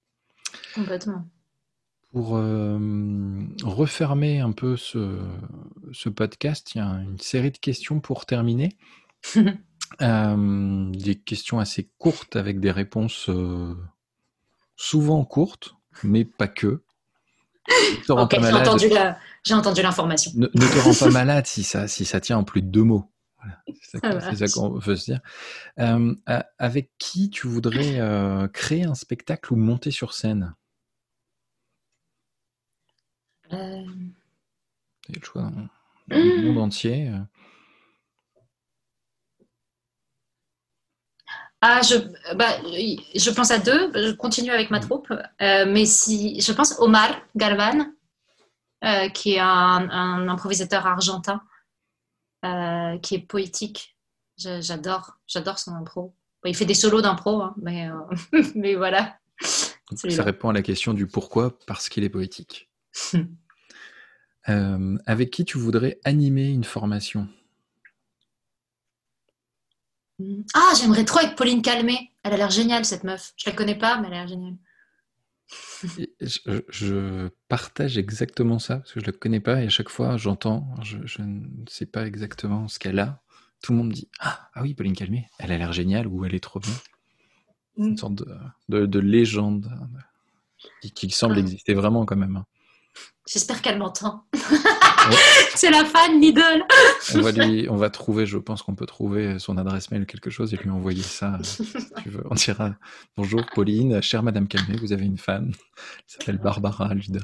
Complètement. Pour euh, refermer un peu ce, ce podcast, il y a une série de questions pour terminer. Euh, des questions assez courtes avec des réponses euh, souvent courtes, mais pas que. ok, j'ai entendu, l'information. Ne, te rends pas malade si ça, si ça tient en plus de deux mots. C'est ça, qu'on veut se dire. Euh, avec qui tu voudrais euh, créer un spectacle ou monter sur scène? Euh... le choix dans, le monde entier. Ah, je, bah, je pense à deux. Je continue avec ma mm. troupe. Euh, mais si, je pense Omar Galvan, euh, qui est un, improvisateur argentin, euh, qui est poétique. J'adore, j'adore son impro. il fait des solos d'impro, hein, mais, mais voilà. ça répond à la question du pourquoi, parce qu'il est poétique. avec qui tu voudrais animer une formation? Ah, j'aimerais trop avec Pauline Calmé. Elle a l'air géniale, cette meuf. Je la connais pas, mais elle a l'air géniale. Je, partage exactement ça, parce que je la connais pas, et à chaque fois, j'entends, je, ne sais pas exactement ce qu'elle a. Tout le monde dit ah, ah, oui, Pauline Calmé, elle a l'air géniale, ou elle est trop bien. Une mm. sorte de, légende qui, semble ah. exister vraiment quand même. J'espère qu'elle m'entend. c'est la fan, l'idole. on, va on va trouver, je pense qu'on peut trouver son adresse mail ou quelque chose et lui envoyer ça. tu veux. On dira Bonjour Pauline, chère Madame Calmé, vous avez une fan. Elle s'appelle Barbara Ludin.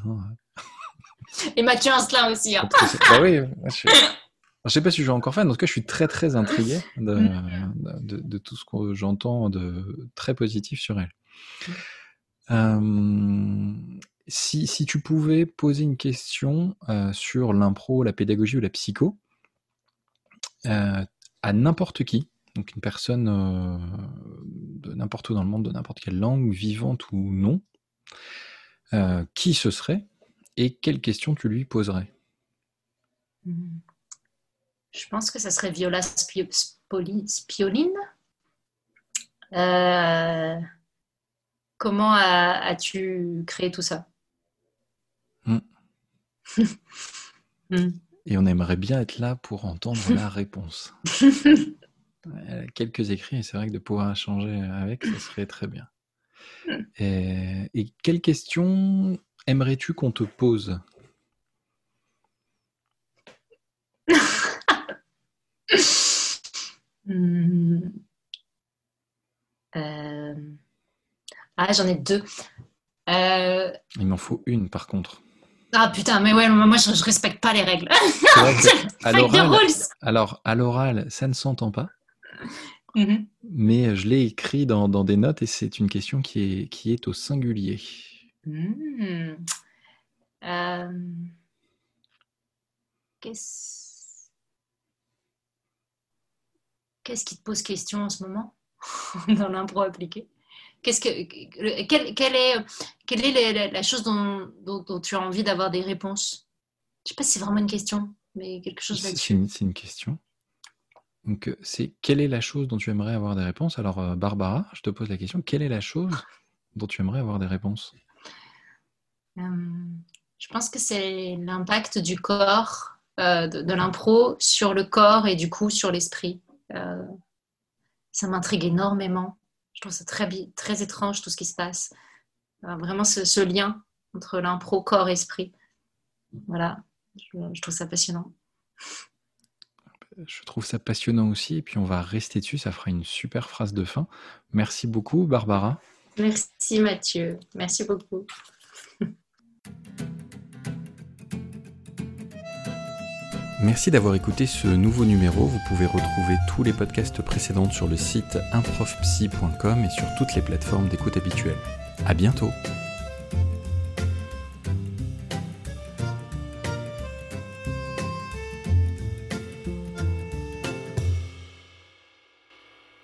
Et Mathieu Asselin aussi. Hein. Bah oui, je... ne sais pas si je suis encore fan, en tout cas, je suis très très intrigué de, de, tout ce que j'entends de très positif sur elle. Euh, si, tu pouvais poser une question euh, sur l'impro, la pédagogie ou la psycho euh, à n'importe qui, donc une personne euh, de n'importe où dans le monde, de n'importe quelle langue, vivante ou non, qui ce serait et quelle question tu lui poserais? Mmh. Je pense que ça serait Viola Spioline. comment as-tu créé tout ça? Hmm. Et on aimerait bien être là pour entendre la réponse. quelques écrits, et c'est vrai que de pouvoir échanger avec, ça serait très bien. Et, et quelles questions aimerais-tu qu'on te pose? Hmm. euh, Ah, j'en ai deux. Euh, Il m'en faut une par contre. Ah putain, mais ouais, moi je, je respecte pas les règles. alors, à l'oral, ça ne s'entend pas. Mm-hmm. Mais je l'ai écrit dans, des notes et c'est une question qui est, qui est au singulier. Mm. Euh, qu'est-ce... Qu'est-ce qui te pose question en ce moment dans l'impro appliqué? Qu'est-ce que, quelle, est, quelle est la, chose dont, dont, tu as envie d'avoir des réponses? Je ne sais pas si c'est vraiment une question, mais quelque chose là-dessus. C'est une, question. Donc, euh, c'est quelle est la chose dont tu aimerais avoir des réponses? Alors, euh, Barbara, je te pose la question. Quelle est la chose dont tu aimerais avoir des réponses? Euh, Je pense que c'est l'impact du corps, de, de l'impro sur le corps et du coup sur l'esprit. ça m'intrigue énormément. Je trouve ça très, très étrange tout ce qui se passe. Vraiment ce, lien entre l'impro, corps, esprit. Voilà, je, trouve ça passionnant. Je trouve ça passionnant aussi, et puis on va rester dessus, ça fera une super phrase de fin. Merci beaucoup, Barbara. Merci, Mathieu. Merci beaucoup. Merci d'avoir écouté ce nouveau numéro. Vous pouvez retrouver tous les podcasts précédents sur le site improfpsy.com et sur toutes les plateformes d'écoute habituelles. À bientôt!